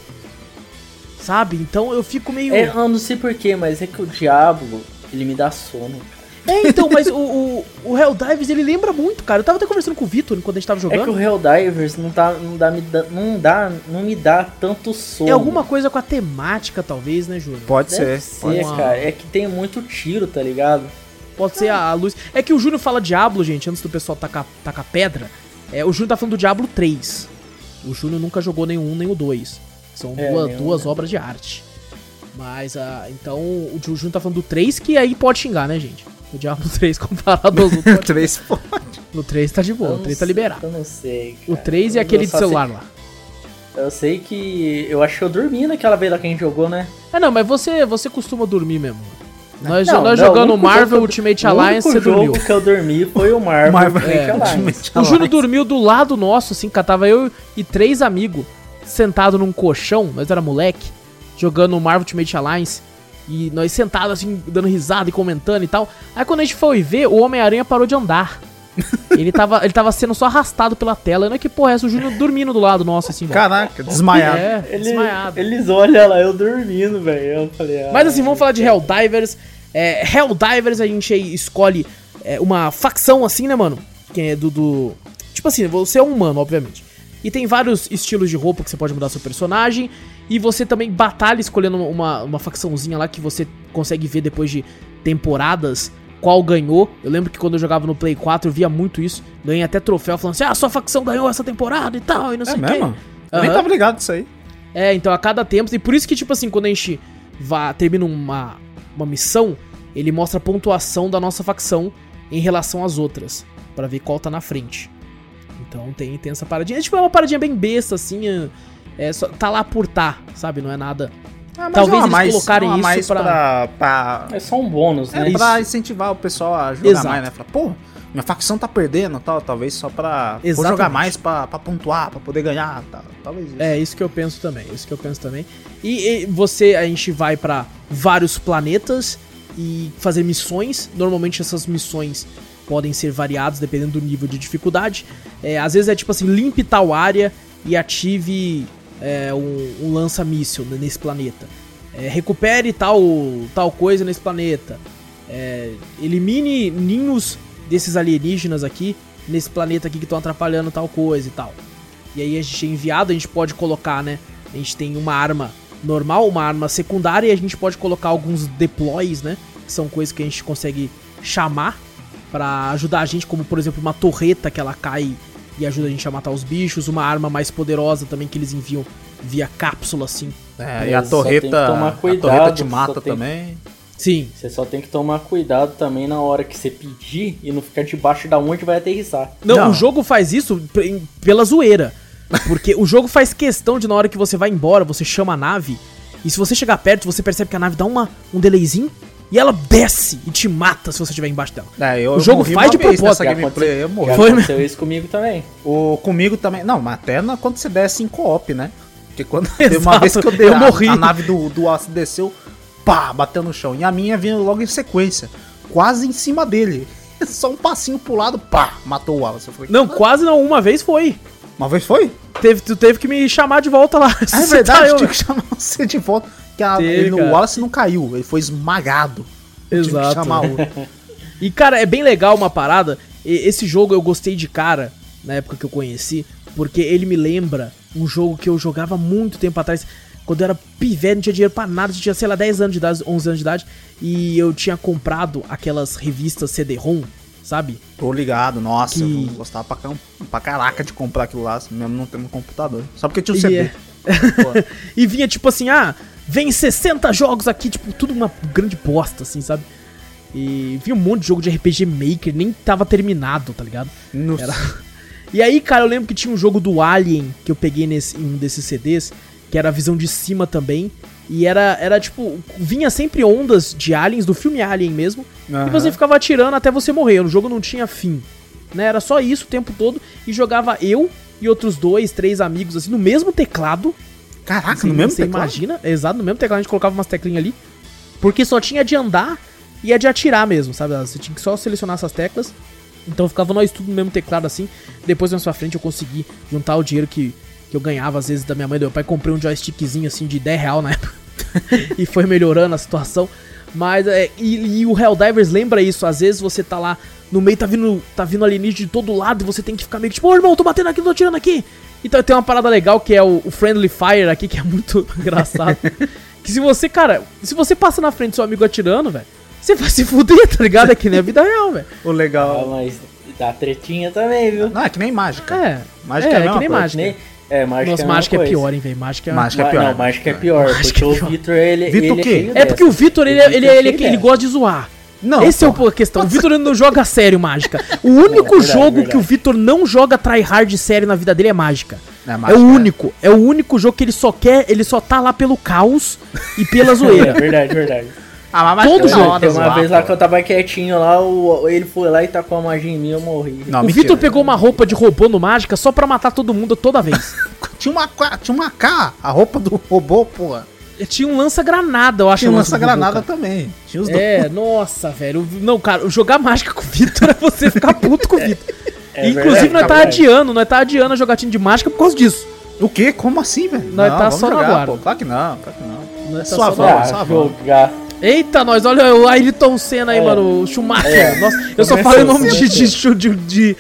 Sabe? Então eu fico meio. É, eu não sei porquê, mas é que o Diablo, ele me dá sono. É, então, mas o, o, o Helldivers ele lembra muito, cara. Eu tava até conversando com o Vitor quando a gente tava É jogando. que o Helldivers não, tá, não, dá, me dá, não, dá, não me dá tanto sono. É alguma coisa com a temática, talvez, né, Júnior? Pode Deve ser. ser, Pode ser. cara. É que tem muito tiro, tá ligado? Pode ser a, a luz. É que o Júnior fala Diablo, gente, antes do pessoal tacar, tacar pedra. É, o Júnior tá falando do Diablo 3. O Júnior nunca jogou nenhum nem o 2. São É, duas, nenhum, duas né? obras de arte. Mas, ah, então, o Júnior tá falando do 3, que aí pode xingar, né, gente? O Diablo 3 comparado aos outros. pode- Três no 3 tá de boa, Eu o não 3 tá liberado. Eu não sei. O cara. 3 e Eu aquele de só sei- celular lá. Eu sei que. Eu acho que eu dormi naquela vez lá que a gente jogou, né? Ah, não, mas você, você costuma dormir mesmo. Nós, Não, nós não, o jogando Marvel jogo- Ultimate o Alliance, você único jogo dormiu. que eu dormi foi o Marvel, Marvel Ultimate é, Alliance. Ultimate O Júnior dormiu do lado nosso, assim, cara. Tava eu e três amigos sentados num colchão, nós era moleque, jogando Marvel Ultimate Alliance. E nós sentados, assim, dando risada e comentando e tal. Aí quando a gente foi ver, o Homem-Aranha parou de andar. ele, tava, ele tava sendo só arrastado pela tela. Não é que porra, é essa? O Júnior dormindo do lado nosso, assim, velho. Caraca, desmaiado. É, Ele- desmaiado. Eles olham lá, eu dormindo, velho. Eu falei, ah, Mas assim, vamos falar de Helldivers. É, Helldivers a gente aí escolhe é, uma facção assim, né, mano? Que é do, do. Tipo assim, você é um humano, obviamente. E tem vários estilos de roupa que você pode mudar seu personagem. E você também batalha escolhendo uma, uma facçãozinha lá que você consegue ver depois de temporadas qual ganhou. Eu lembro que quando eu jogava no Play 4 eu via muito isso. Ganhei até troféu falando assim: ah, sua facção ganhou essa temporada e tal, e não É sei o mesmo? quê. Eu nem tava ligado disso aí. É, então a cada tempo. E por isso que, tipo assim, quando a gente vá, termina uma, uma missão, ele mostra a pontuação da nossa facção em relação às outras. Pra ver qual tá na frente. Então tem, tem essa paradinha. É, tipo, é uma paradinha bem besta, assim. é- É só, tá lá por tá, sabe? Não é nada. Ah, mas Talvez é uma eles colocarem é uma isso mais pra- pra... pra... É só um bônus, É, né? isso. pra incentivar o pessoal a jogar Exato. mais, né? Falar, pô, minha facção tá perdendo tal, talvez só pra jogar mais pra, pra pontuar, pra poder ganhar tal. Talvez isso. É isso que eu penso também. Isso que eu penso também. E, e você, a gente vai pra vários planetas e fazer missões. Normalmente essas missões podem ser variadas dependendo do nível de dificuldade. É, às vezes é tipo assim, limpe tal área e ative é, um, um lança-míssil nesse planeta. É, recupere tal, tal coisa nesse planeta. É, elimine ninhos desses alienígenas aqui nesse planeta aqui que estão atrapalhando tal coisa e tal. E aí a gente é enviado, a gente pode colocar, né? A gente tem uma arma normal, uma arma secundária e a gente pode colocar alguns deploys, né? Que são coisas que a gente consegue chamar pra ajudar a gente, como por exemplo uma torreta que ela cai e ajuda a gente a matar os bichos, uma arma mais poderosa também que eles enviam via cápsula assim. É, e a Mas só tem que torreta, tomar a cuidado, torreta te mata tem- também. Sim. Você só tem que tomar cuidado também na hora que você pedir e não ficar debaixo da onde vai aterrissar. Não, Não. o jogo faz isso pela zoeira. Porque o jogo faz questão de na hora que você vai embora, você chama a nave. E se você chegar perto, você percebe que a nave dá uma, um delayzinho. E ela desce e te mata se você estiver embaixo dela. É, eu O jogo morri faz de propósito. gameplay, eu Já morri. Foi aconteceu isso comigo também. O, comigo também. Não, mas até na- quando você desce em co-op, né? Porque quando teve uma Exato, vez que eu dei eu a, morri. a nave do, do Wallace desceu, pá, bateu no chão. E a minha vinha logo em sequência, quase em cima dele. Só um passinho pro lado, pá, matou o Wallace. Falei, Não, quase não, uma vez foi. Uma vez foi? Teve, tu teve que me chamar de volta lá. Ah, é Você verdade, tá, eu- tinha que chamar você de volta. Que a- Teve, ele- o. Wallace não caiu, ele foi esmagado. Exato. E, cara, é bem legal uma parada. E- Esse jogo eu gostei de cara, na época que eu conheci, porque ele me lembra um jogo que eu jogava muito tempo atrás. Quando eu era pivete, não tinha dinheiro pra nada, tinha, sei lá, 10 anos de idade, 11 anos de idade. E eu tinha comprado aquelas revistas CD-ROM, sabe? Tô ligado, nossa, Que- eu gostava pra, pra caraca de comprar aquilo lá, mesmo não tendo computador. Só porque tinha o E CD. é- e vinha tipo assim, ah, vem 60 jogos aqui, tipo, tudo uma grande bosta, assim, sabe? E vinha um monte de jogo de RPG Maker, nem tava terminado, tá ligado? No- Era- E aí, cara, eu lembro que tinha um jogo do Alien que eu peguei nesse, em um desses CDs, que era a visão de cima também. E era, era tipo, vinha sempre ondas de aliens, do filme Alien mesmo. E Aham. você ficava atirando até você morrer. O jogo não tinha fim. Né? Era só isso o tempo todo. E jogava eu e outros dois, três amigos, assim, no mesmo teclado. Caraca, no mesmo você teclado? imagina? Exato, no mesmo teclado a gente colocava umas teclinhas ali. Porque só tinha de andar e a de atirar mesmo, sabe? Você tinha que só selecionar essas teclas. Então ficava nós tudo no mesmo teclado assim. Depois na sua frente eu consegui juntar o dinheiro que, que eu ganhava às vezes da minha mãe e do meu pai. Comprei um joystickzinho assim de 10 real na época. e foi melhorando a situação. Mas é, e, e o Helldivers lembra isso. Às vezes você tá lá no meio, tá vindo, tá vindo alienígena de todo lado e você tem que ficar meio que tipo, ô irmão, tô batendo aqui, tô atirando aqui. Então tem uma parada legal que é o, o Friendly Fire aqui, que é muito engraçado. que se você, cara, se você passa na frente do seu amigo atirando, velho, você vai se fuder, tá ligado? É que nem a vida real, velho. O Ah, legal. mas dá tretinha também, viu? Não, é que nem mágica. É. Mágica é, é é que nem coisa, mágica. Nem- É, mágica Nossa, é a mesma mágica é coisa. pior, hein, velho. Mágica é. Mágica é pior. Não, mágica é pior, Mágica porque é o pior. Vitor, ele, Vitor ele o quê? cheio É porque o. Vitor, ele, O ele, Vitor ele, é ele, ele gosta de zoar. Não, Esse é o a questão. O Vitor não joga sério mágica. O único verdade, jogo verdade. que o Vitor não joga tryhard sério na vida dele é mágica. É, É mágica, o único. É o único jogo que ele só quer, ele só tá lá pelo caos e pela É zoeira. verdade, verdade. Ah, mas Todo é jogo. da hora Tem uma zoar, vez lá pô. que eu tava quietinho lá, o, ele foi lá e tacou a magia em mim eu morri. Não, o. Vitor pegou uma roupa de robô no mágica só pra matar todo mundo toda vez. Tinha uma, tinha uma K, a roupa do robô, porra. Tinha um lança-granada, eu acho. Tinha um lança-granada também. Tinha os dois. É, nossa, velho. Não, cara, jogar mágica com o Vitor é você ficar puto com o Vitor. É Inclusive, verdade, nós é tá adiando, nós tá adiando a jogatina de mágica por causa disso. O quê? Como assim, velho? Nós tá vamos só no jogar, aguardo. pô. Claro que não, claro que não. Nós tá Sua só avó, na- só avó. jogar. Eita, nós, olha o Ayrton Senna aí, É. mano, o Schumacher. É. Nossa, eu só falei o nome de, começou. de, de, de,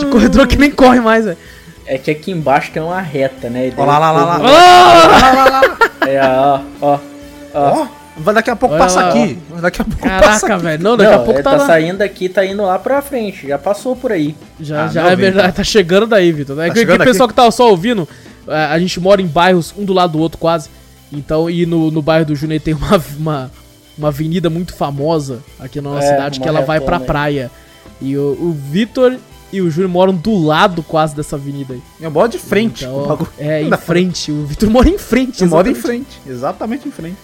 de corredor que nem corre mais, velho. É que aqui embaixo tem uma reta, né? Ó lá, lá, lá, lá. Lá. É, ó, ó. ó. Vai daqui a pouco Olha passa lá, aqui. Daqui a pouco passa Caraca, aqui. velho. Não, daqui Não, a pouco tá, tá, lá. saindo daqui, tá indo lá pra frente. Já passou por aí. Já, Ah, já não é verdade, tá chegando daí, Vitor. É Tá que, que o pessoal que tá só ouvindo, a, a gente mora em bairros um do lado do outro quase. Então, e no, no bairro do Júnior tem uma, uma, uma avenida muito famosa aqui na nossa É, cidade que ela vai pra aí. praia. E o, o Vitor e o Júnior moram do lado quase dessa avenida aí. Eu moro de frente. Então, é, em frente. O Vitor mora em frente. Eu moro em frente. Exatamente em frente.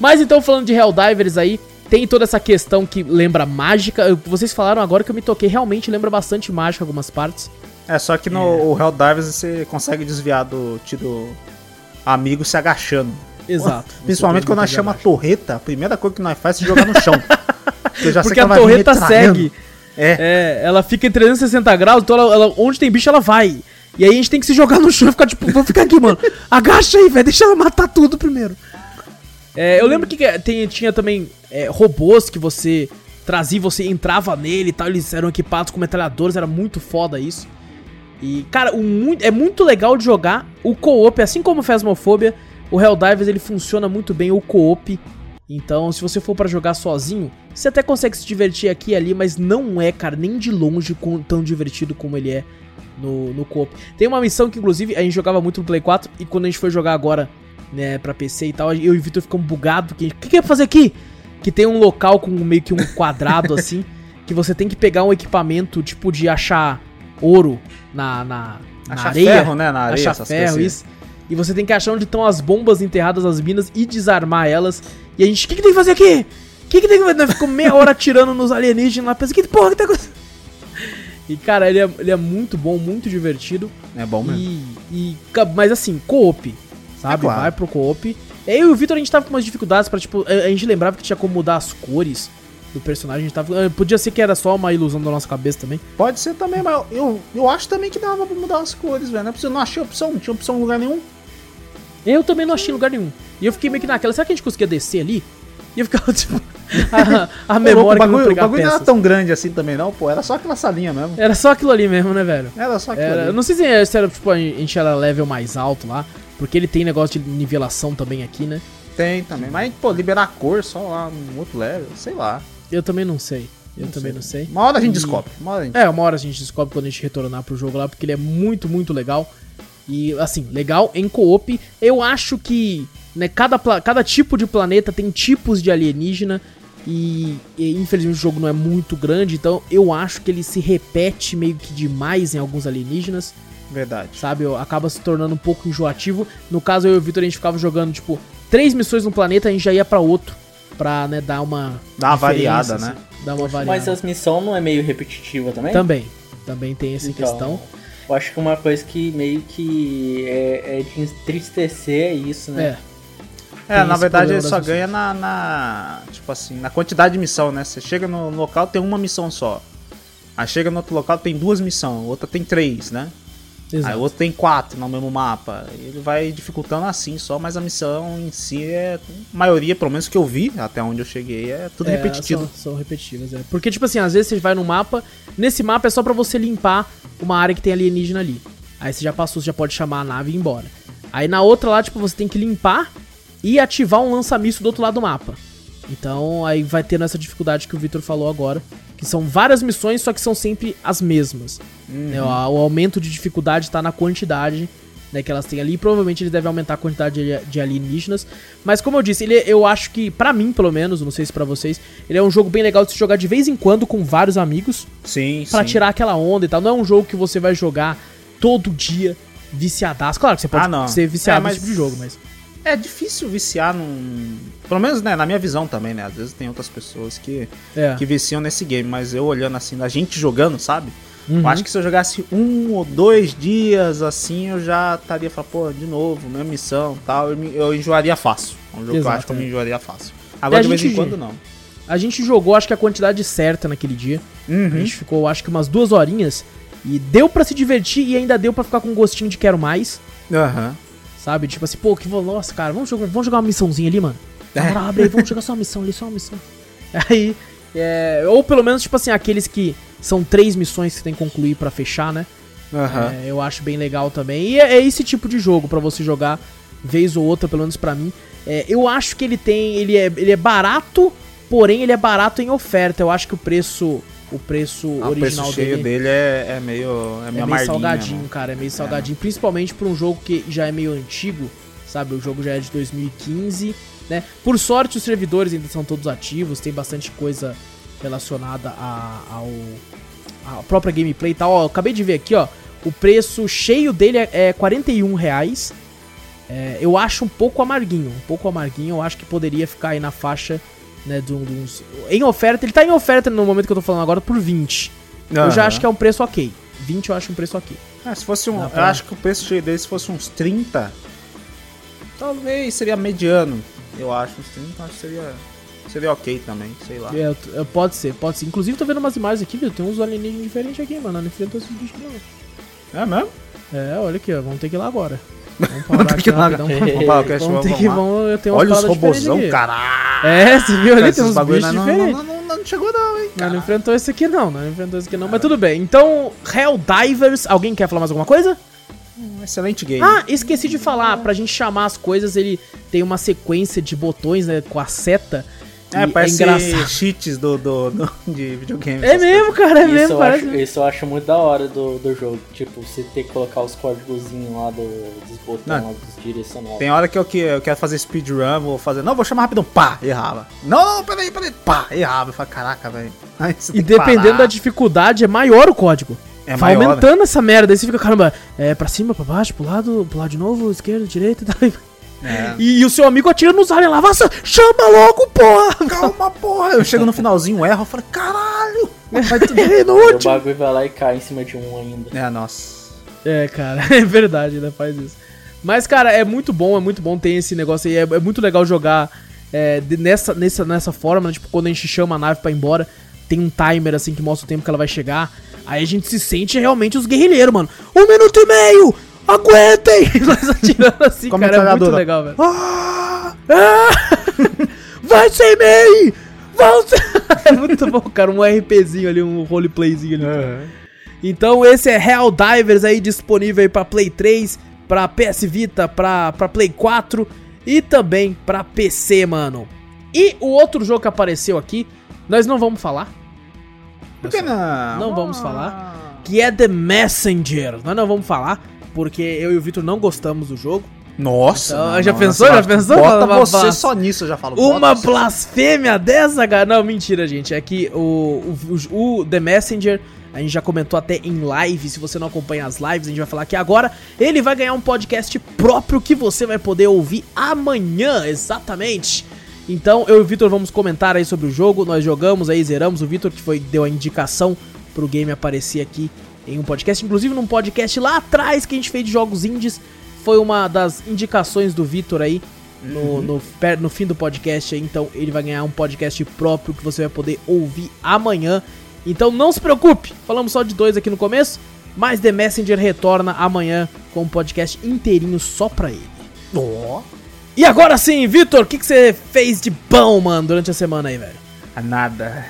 Mas então, falando de Helldivers aí, tem toda essa questão que lembra mágica. Vocês falaram agora que eu me toquei, realmente lembra bastante mágica algumas partes. É, só que no o Helldivers você consegue desviar do tiro amigo se agachando. Exato. Principalmente quando nós chama a torreta, a primeira coisa que nós faz é se jogar no chão. Porque a torreta segue. É. É, ela fica em 360 graus, então ela, ela- onde tem bicho ela vai. E aí a gente tem que se jogar no chão e ficar tipo, vou ficar aqui, mano. Agacha aí, velho, deixa ela matar tudo primeiro. É, eu lembro que tem- tinha também é, robôs que você trazia, você entrava nele e tal, eles eram equipados com metralhadores, era muito foda isso. E, cara, o é muito legal de jogar o co-op, assim como o Phasmophobia, o Helldivers ele funciona muito bem o co-op. Então, se você for pra jogar sozinho, você até consegue se divertir aqui e ali, mas não é, cara, nem de longe tão divertido como ele é no, no co-op. Tem uma missão que, inclusive, a gente jogava muito no Play 4 e quando a gente foi jogar agora, né, pra PC e tal, eu e o Vitor ficamos bugados, o que, que é pra fazer aqui? Que tem um local com meio que um quadrado assim, que você tem que pegar um equipamento, tipo de achar ouro na, na, na Achar areia. ferro, né? Na areia. achar ferro, isso. E você tem que achar onde estão as bombas enterradas nas minas e desarmar elas. E a gente, o que, que tem que fazer aqui? O que, que tem que fazer? Ficamos meia hora atirando nos alienígenas lá, pensando, que porra que tá acontecendo? E cara, ele é, ele é muito bom, muito divertido. É bom mesmo. E, e mas assim, co-op, sabe? É claro. Vai pro co-op. Eu e o Vitor a gente tava com umas dificuldades pra, tipo, a, gente lembrava que tinha como mudar as cores do personagem. A gente tava, eh, podia ser que era só uma ilusão da nossa cabeça também. Pode ser também, mas eu, eu acho também que dava pra mudar as cores, velho. Não é possível, não achei opção, não tinha opção em lugar nenhum. Eu também não achei lugar nenhum. E eu fiquei meio que naquela, será que a gente conseguia descer ali? E eu ficava, tipo, a, a memória o que não bagulho, o bagulho não era peças. tão grande assim também, não, pô. Era só aquela salinha mesmo. Era só aquilo ali mesmo, né, velho? Era só aquilo Era, ali. não sei se era, se era, tipo, a gente era level mais alto lá, porque ele tem negócio de nivelação também aqui, né? Tem também. Mas, pô, liberar a cor só lá um outro level, sei lá. Eu também não sei. Eu Não também sei. não sei. Uma hora a gente E- descobre. Uma hora a gente... É, uma hora a gente descobre quando a gente retornar pro jogo lá, porque ele é muito, muito legal. E, assim, legal em co-op. Eu acho que né, cada, cada tipo de planeta tem tipos de alienígena. E, e, infelizmente o jogo não é muito grande, então eu acho que ele se repete meio que demais em alguns alienígenas, Verdade. sabe? Eu- Acaba se tornando um pouco enjoativo. No caso, eu e o Victor a gente ficava jogando, tipo, três missões no planeta, a gente já ia pra outro. Pra, né, dar uma. Dá uma variada, né? assim, Dar uma variada. Mas as missões não é meio repetitiva também? Também. Também tem essa Então, questão. Eu acho que uma coisa que meio que é, é de entristecer é isso, né? É. É, Tem na verdade ele só missões. ganha na, na- Tipo assim, na quantidade de missão, né? Você chega no local, tem uma missão só. Aí chega no outro local, tem duas missões, outra tem três, né? Exato. Aí o outro tem quatro no mesmo mapa. Ele vai dificultando assim só, mas a missão em si é. A maioria, pelo menos que eu vi, até onde eu cheguei, é tudo É, repetitivo. São, são repetitivas, é. Porque, tipo assim, às vezes você vai no mapa, nesse mapa é só pra você limpar uma área que tem alienígena ali. Aí você já passou, você já pode chamar a nave e ir embora. Aí na outra lá, tipo, você tem que limpar e ativar um lança-míssil do outro lado do mapa. Então aí vai tendo essa dificuldade que o Victor falou agora. Que são várias missões, só que são sempre as mesmas. Uhum. né? O, o aumento de dificuldade tá na quantidade né, que elas têm ali. E provavelmente eles devem aumentar a quantidade de, de alienígenas. Mas como eu disse, ele, eu acho que, pra mim pelo menos, não sei se pra vocês, ele é um jogo bem legal de se jogar de vez em quando com vários amigos. Sim, Pra sim. tirar aquela onda e tal. Não é um jogo que você vai jogar todo dia viciadaço. Claro que você pode Ah, não. ser viciado É, mas- nesse tipo de jogo, mas. É difícil viciar num. Pelo menos, né, na minha visão também, né? Às vezes tem outras pessoas que, É. que viciam nesse game, mas eu olhando assim, da gente jogando, sabe? Uhum. Eu acho que se eu jogasse um ou dois dias assim, eu já estaria falando, pô, de novo, mesma missão tal. Eu, eu enjoaria fácil. É um jogo que eu Exato, acho que eu me enjoaria fácil. Agora, a de vez em quando, não. A gente jogou, acho que a quantidade certa naquele dia. A Uhum. gente ficou, acho que umas duas horinhas. E deu pra se divertir e ainda deu pra ficar com um gostinho de quero mais. Aham. Sabe? Tipo assim, pô, que nossa, cara, vamos jogar, vamos jogar uma missãozinha ali, mano. Na É. abre aí, vamos jogar só uma missão ali, só uma missão. Aí, é, ou pelo menos, tipo assim, aqueles que são três missões que você tem que concluir pra fechar, né? Aham. É, eu acho bem legal também. E é, é esse tipo de jogo pra você jogar vez ou outra, pelo menos pra mim. É, eu acho que ele tem, ele é, ele é barato, porém ele é barato em oferta. Eu acho que o preço, o preço Ah, o original preço cheio dele dele é, é meio. É é meio meio amarguinho. salgadinho, né? cara. É meio salgadinho. Principalmente pra um jogo que já é meio antigo, sabe? O jogo já é de 2015, né? Por sorte, os servidores ainda são todos ativos. Tem bastante coisa relacionada a, ao a própria gameplay e tal. Ó, acabei de ver aqui, ó. O preço cheio dele é, é 41 reais. É, eu acho um pouco amarguinho. Um pouco amarguinho. Eu acho que poderia ficar aí na faixa, né? De, uns... Em oferta. Ele tá em oferta no momento que eu tô falando agora por 20. Eu já acho que é um preço ok. 20 eu acho um preço ok. Ah, se fosse um. Dá Eu pra- acho que o preço dele, se fosse uns 30, talvez seria mediano. Eu acho, uns 30, acho que seria. Seria ok também, sei lá. É, eu- pode ser, pode ser. Inclusive, tô vendo umas imagens aqui, viu? Tem uns alienígenas diferentes aqui, mano. Não enfrentou esses bichos, não. É mesmo? É, olha aqui, ó. Vamos ter que ir lá agora. Vamos ir lá rapidão. Vamos para o cast, Vamos ter vamos que vamos, eu tenho Olha os aqui. caralho. É, você viu ali? Esses Tem uns bagulho bichos não, diferentes. não, não, não, não chegou não, hein, Não, cara. não enfrentou esse aqui não, não enfrentou esse aqui não, mas tudo bem. Então, Helldivers, alguém quer falar mais alguma coisa? Um excelente game. Ah, esqueci de falar, pra gente chamar as coisas, ele tem uma sequência de botões, né, com a seta. É, e parece engraçado. cheats do, do, do- de videogame. É mesmo, cara, é Isso, mesmo, eu parece. acho, isso eu acho muito da hora do, do jogo. Tipo, você ter que colocar os códigozinhos lá do, dos botões, lá dos direcionais. Tem hora que eu, que eu quero fazer speedrun, vou fazer. Não, vou chamar rapidão, pá, errava. Não, não, peraí, peraí, pá, errava. Eu falo, caraca, velho. E dependendo da dificuldade, é maior o código. É Vai maior, aumentando essa merda, aí você fica, caramba, é pra cima, pra baixo, pro lado, pro lado de novo, esquerda, direita e tal. É. E, e o seu amigo atira nos aliens lá, chama logo, porra! Calma, porra. Eu chego no finalzinho, erro, eu falo, caralho. Vai tudo Aí o inútil! bagulho vai lá e cai em cima de um ainda. É, nossa. É, cara, é verdade, ainda faz isso. Mas, cara, é muito bom, é muito bom ter esse negócio aí. É, é muito legal jogar é, de- nessa, nessa, nessa forma, né? Tipo, quando a gente chama a nave pra ir embora, tem um timer assim que mostra o tempo que ela vai chegar. Aí a gente se sente realmente os guerrilheiros, mano. Um minuto e meio! Aguentem! Nós atirando assim, Com a cara, é muito legal, velho. Ah! Ah! Vai sem MEI! Vão sem... é muito bom, cara. Um RPzinho ali, um roleplayzinho ali. Então esse é Helldivers aí disponível aí pra Play 3, pra PS Vita, pra, pra Play 4 e também pra PC, mano. E o outro jogo que apareceu aqui, nós não vamos falar, Por que não? Não vamos falar. que é The Messenger. Nós não vamos falar, porque eu e o Vitor não gostamos do jogo. Nossa. Então, não, já não, pensou? Já pensou? Bota Fala, você só nisso, eu já falo. Uma você- blasfêmia dessa, cara? Não, mentira, gente. É que o, o, o The Messenger, a gente já comentou até em live. Se você não acompanha as lives, a gente vai falar que agora ele vai ganhar um podcast próprio que você vai poder ouvir amanhã, exatamente. Então, eu e o Vitor vamos comentar aí sobre o jogo. Nós jogamos aí, zeramos. O Vitor que foi deu a indicação pro game aparecer aqui em um podcast. Inclusive, num podcast lá atrás que a gente fez de jogos indies. Foi uma das indicações do Vitor aí no, no, per- no fim do podcast então ele vai ganhar um podcast próprio que você vai poder ouvir amanhã. Então não se preocupe, falamos só de dois aqui no começo, mas The Messenger retorna amanhã com um podcast inteirinho só pra ele. Ó. E agora sim, Vitor, o que, que você fez de bom, mano, durante a semana aí, velho? Ah, Nada.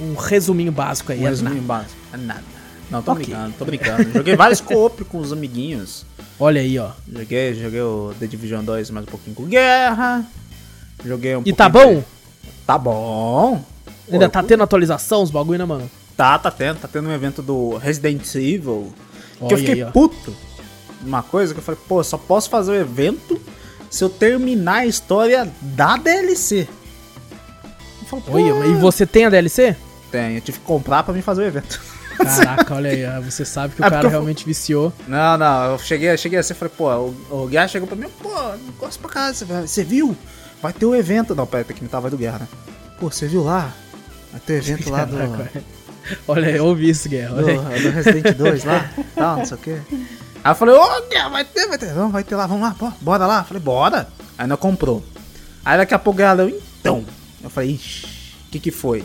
Um resuminho básico aí. Um resuminho nada. básico. Ah, Nada. Não, tô Ok. brincando, tô brincando. Joguei vários co-op com os amiguinhos. Olha aí, ó. Joguei, joguei o The Division 2 mais um pouquinho com guerra. Joguei um E tá bom? de- Tá bom. Ainda Pô, tá tendo atualização, os bagulho, né, mano? Tá, tá tendo, tá tendo um evento do Resident Evil. que Olha eu fiquei aí, puto. uma coisa que eu falei, pô, eu só posso fazer o evento se eu terminar a história da DLC. Eu Olha, e você tem a DLC? tem, eu tive que comprar pra mim fazer o evento. Caraca, olha aí, ó, você sabe que o É cara porque eu- realmente viciou. Não, não, eu cheguei, eu cheguei assim e falei, pô, o, o Guerra chegou pra mim, pô, não gosto pra casa, você, viu? Vai ter o evento. Não, pera, tem que imitar a voz do Guerra, né? Pô, você viu lá? Vai ter o evento lá do, olha aí, eu ouvi isso, Guerra. do, Olha aí. do Resident 2 lá, tal, não sei o quê. Aí eu falei, ô, Guerra, vai ter, vai ter, não, vai ter lá, vamos lá, bora lá. Eu falei, bora. Aí não comprou. Aí daqui a pouco o Guerra deu, então. Eu falei, ixi, o que que foi?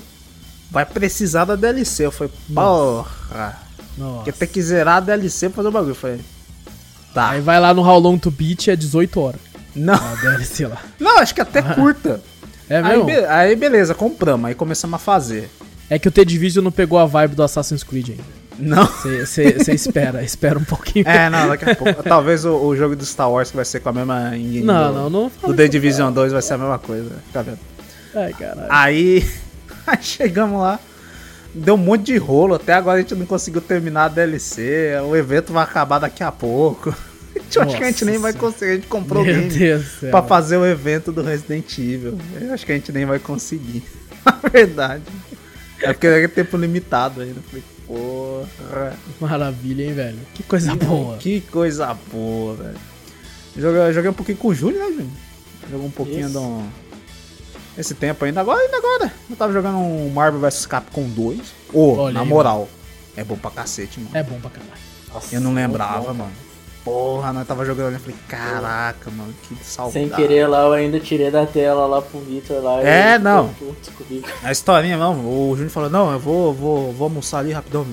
Vai precisar da DLC. Eu falei, porra. Nossa. Porque tem que zerar a DLC pra fazer o bagulho. Eu falei, tá. Aí vai lá no How Long to Beat, é 18 horas. Não, A DLC lá. não, acho que até curta. É Aí, mesmo? be- aí beleza, compramos. Aí começamos a fazer. É que o The Division não pegou a vibe do Assassin's Creed ainda. Não. Você espera, espera um pouquinho. É, não, daqui a pouco. Talvez o, o jogo do Star Wars que vai ser com a mesma engine Não, do, não, não fala The Division 2 vai ser a mesma coisa. Fica vendo. Ai, caralho. Aí, aí chegamos lá. Deu um monte de rolo. Até agora a gente não conseguiu terminar a DLC. O evento vai acabar daqui a pouco. Eu acho que a gente nem vai conseguir. A gente comprou o Meu game Deus pra fazer o evento do Resident Evil. Eu acho que a gente nem vai conseguir. Na verdade. É porque é tempo limitado ainda. Eu Falei, porra. Maravilha, hein, velho? Que coisa boa. Que coisa boa, velho. Joguei, joguei um pouquinho com o Júlio, né, Júlio? Jogou um pouquinho Isso. do. Esse tempo ainda. Agora, ainda agora. Eu tava jogando um Marvel vs Capcom 2. Ô, Olha na aí, moral. É bom pra cacete, mano. É bom pra caralho. Nossa, Eu não muito lembrava, bom, mano. Porra, nós tava jogando ali. Eu falei, caraca, mano, que saudade. Sem querer lá, eu ainda tirei da tela lá pro Vitor lá. É, e não. comigo. A historinha mesmo, o Júnior falou, não, eu vou, vou, vou almoçar ali rapidão.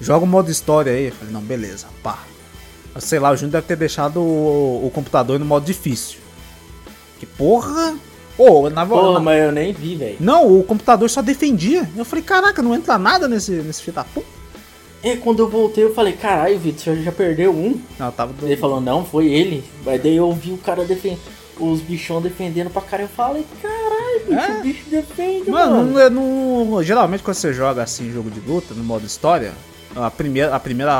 Joga o modo história aí. Eu falei, não, beleza, pá. Eu sei lá, o Júnior deve ter deixado o, o computador no modo difícil. Que porra! Ô, na Porra, na- mas eu nem vi, velho. Não, o computador só defendia. Eu falei, caraca, não entra nada nesse, nesse filho da puta. E quando eu voltei, eu falei, caralho, Vitor, você já perdeu um? Não, tava do... Ele falou, não, foi ele. Aí daí eu vi o cara defendendo, os bichão defendendo pra caralho. Eu falei, caralho, bicho, É? o bicho defende, mano. Mano, é- não- geralmente quando você joga assim jogo de luta, no modo história, a primeira, a primeira,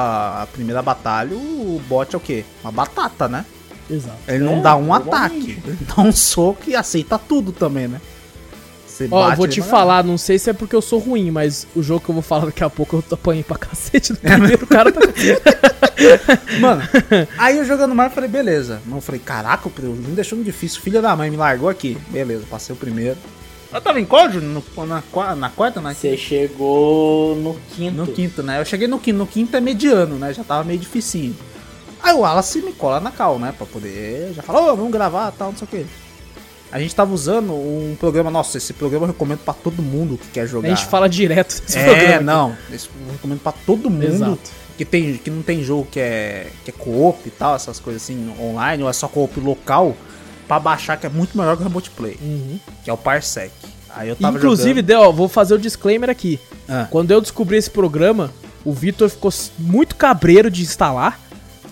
a primeira batalha, o bot é o quê? Uma batata, né? Exato. Ele não É, dá um ataque, ele dá um soco e aceita tudo também, né? Você Ó, eu bate vou te falar, não sei se é porque eu sou ruim, mas o jogo que eu vou falar daqui a pouco eu apanhei pra cacete no primeiro cara. Tá... Mano, aí eu jogando mais, eu falei, beleza. Não, eu falei, caraca, o Júnior deixou muito difícil. Filha da mãe me largou aqui. Beleza, passei o primeiro. Eu tava em qual, Júnior? No- Na, na quarta, na Você chegou no quinto. No quinto, né? Eu cheguei no quinto. No quinto é mediano, né? Já tava meio dificinho. Aí o Wallace me cola na cal, né? Pra poder. Já falou, "Ô, vamos gravar tal, não sei o que. A gente tava usando um programa. Nossa, esse programa eu recomendo pra todo mundo que quer A jogar. gente fala direto desse É, programa. não. Esse eu recomendo pra todo mundo Exato. que, tem, que não tem jogo que é, que é co-op e tal, essas coisas assim, online, ou é só co-op local, pra baixar, que é muito melhor que o Remote Play, Uhum. que é o Parsec. Aí eu tava Inclusive, jogando... Del, vou fazer o disclaimer aqui. Ah. Quando eu descobri esse programa, o Vitor ficou muito cabreiro de instalar.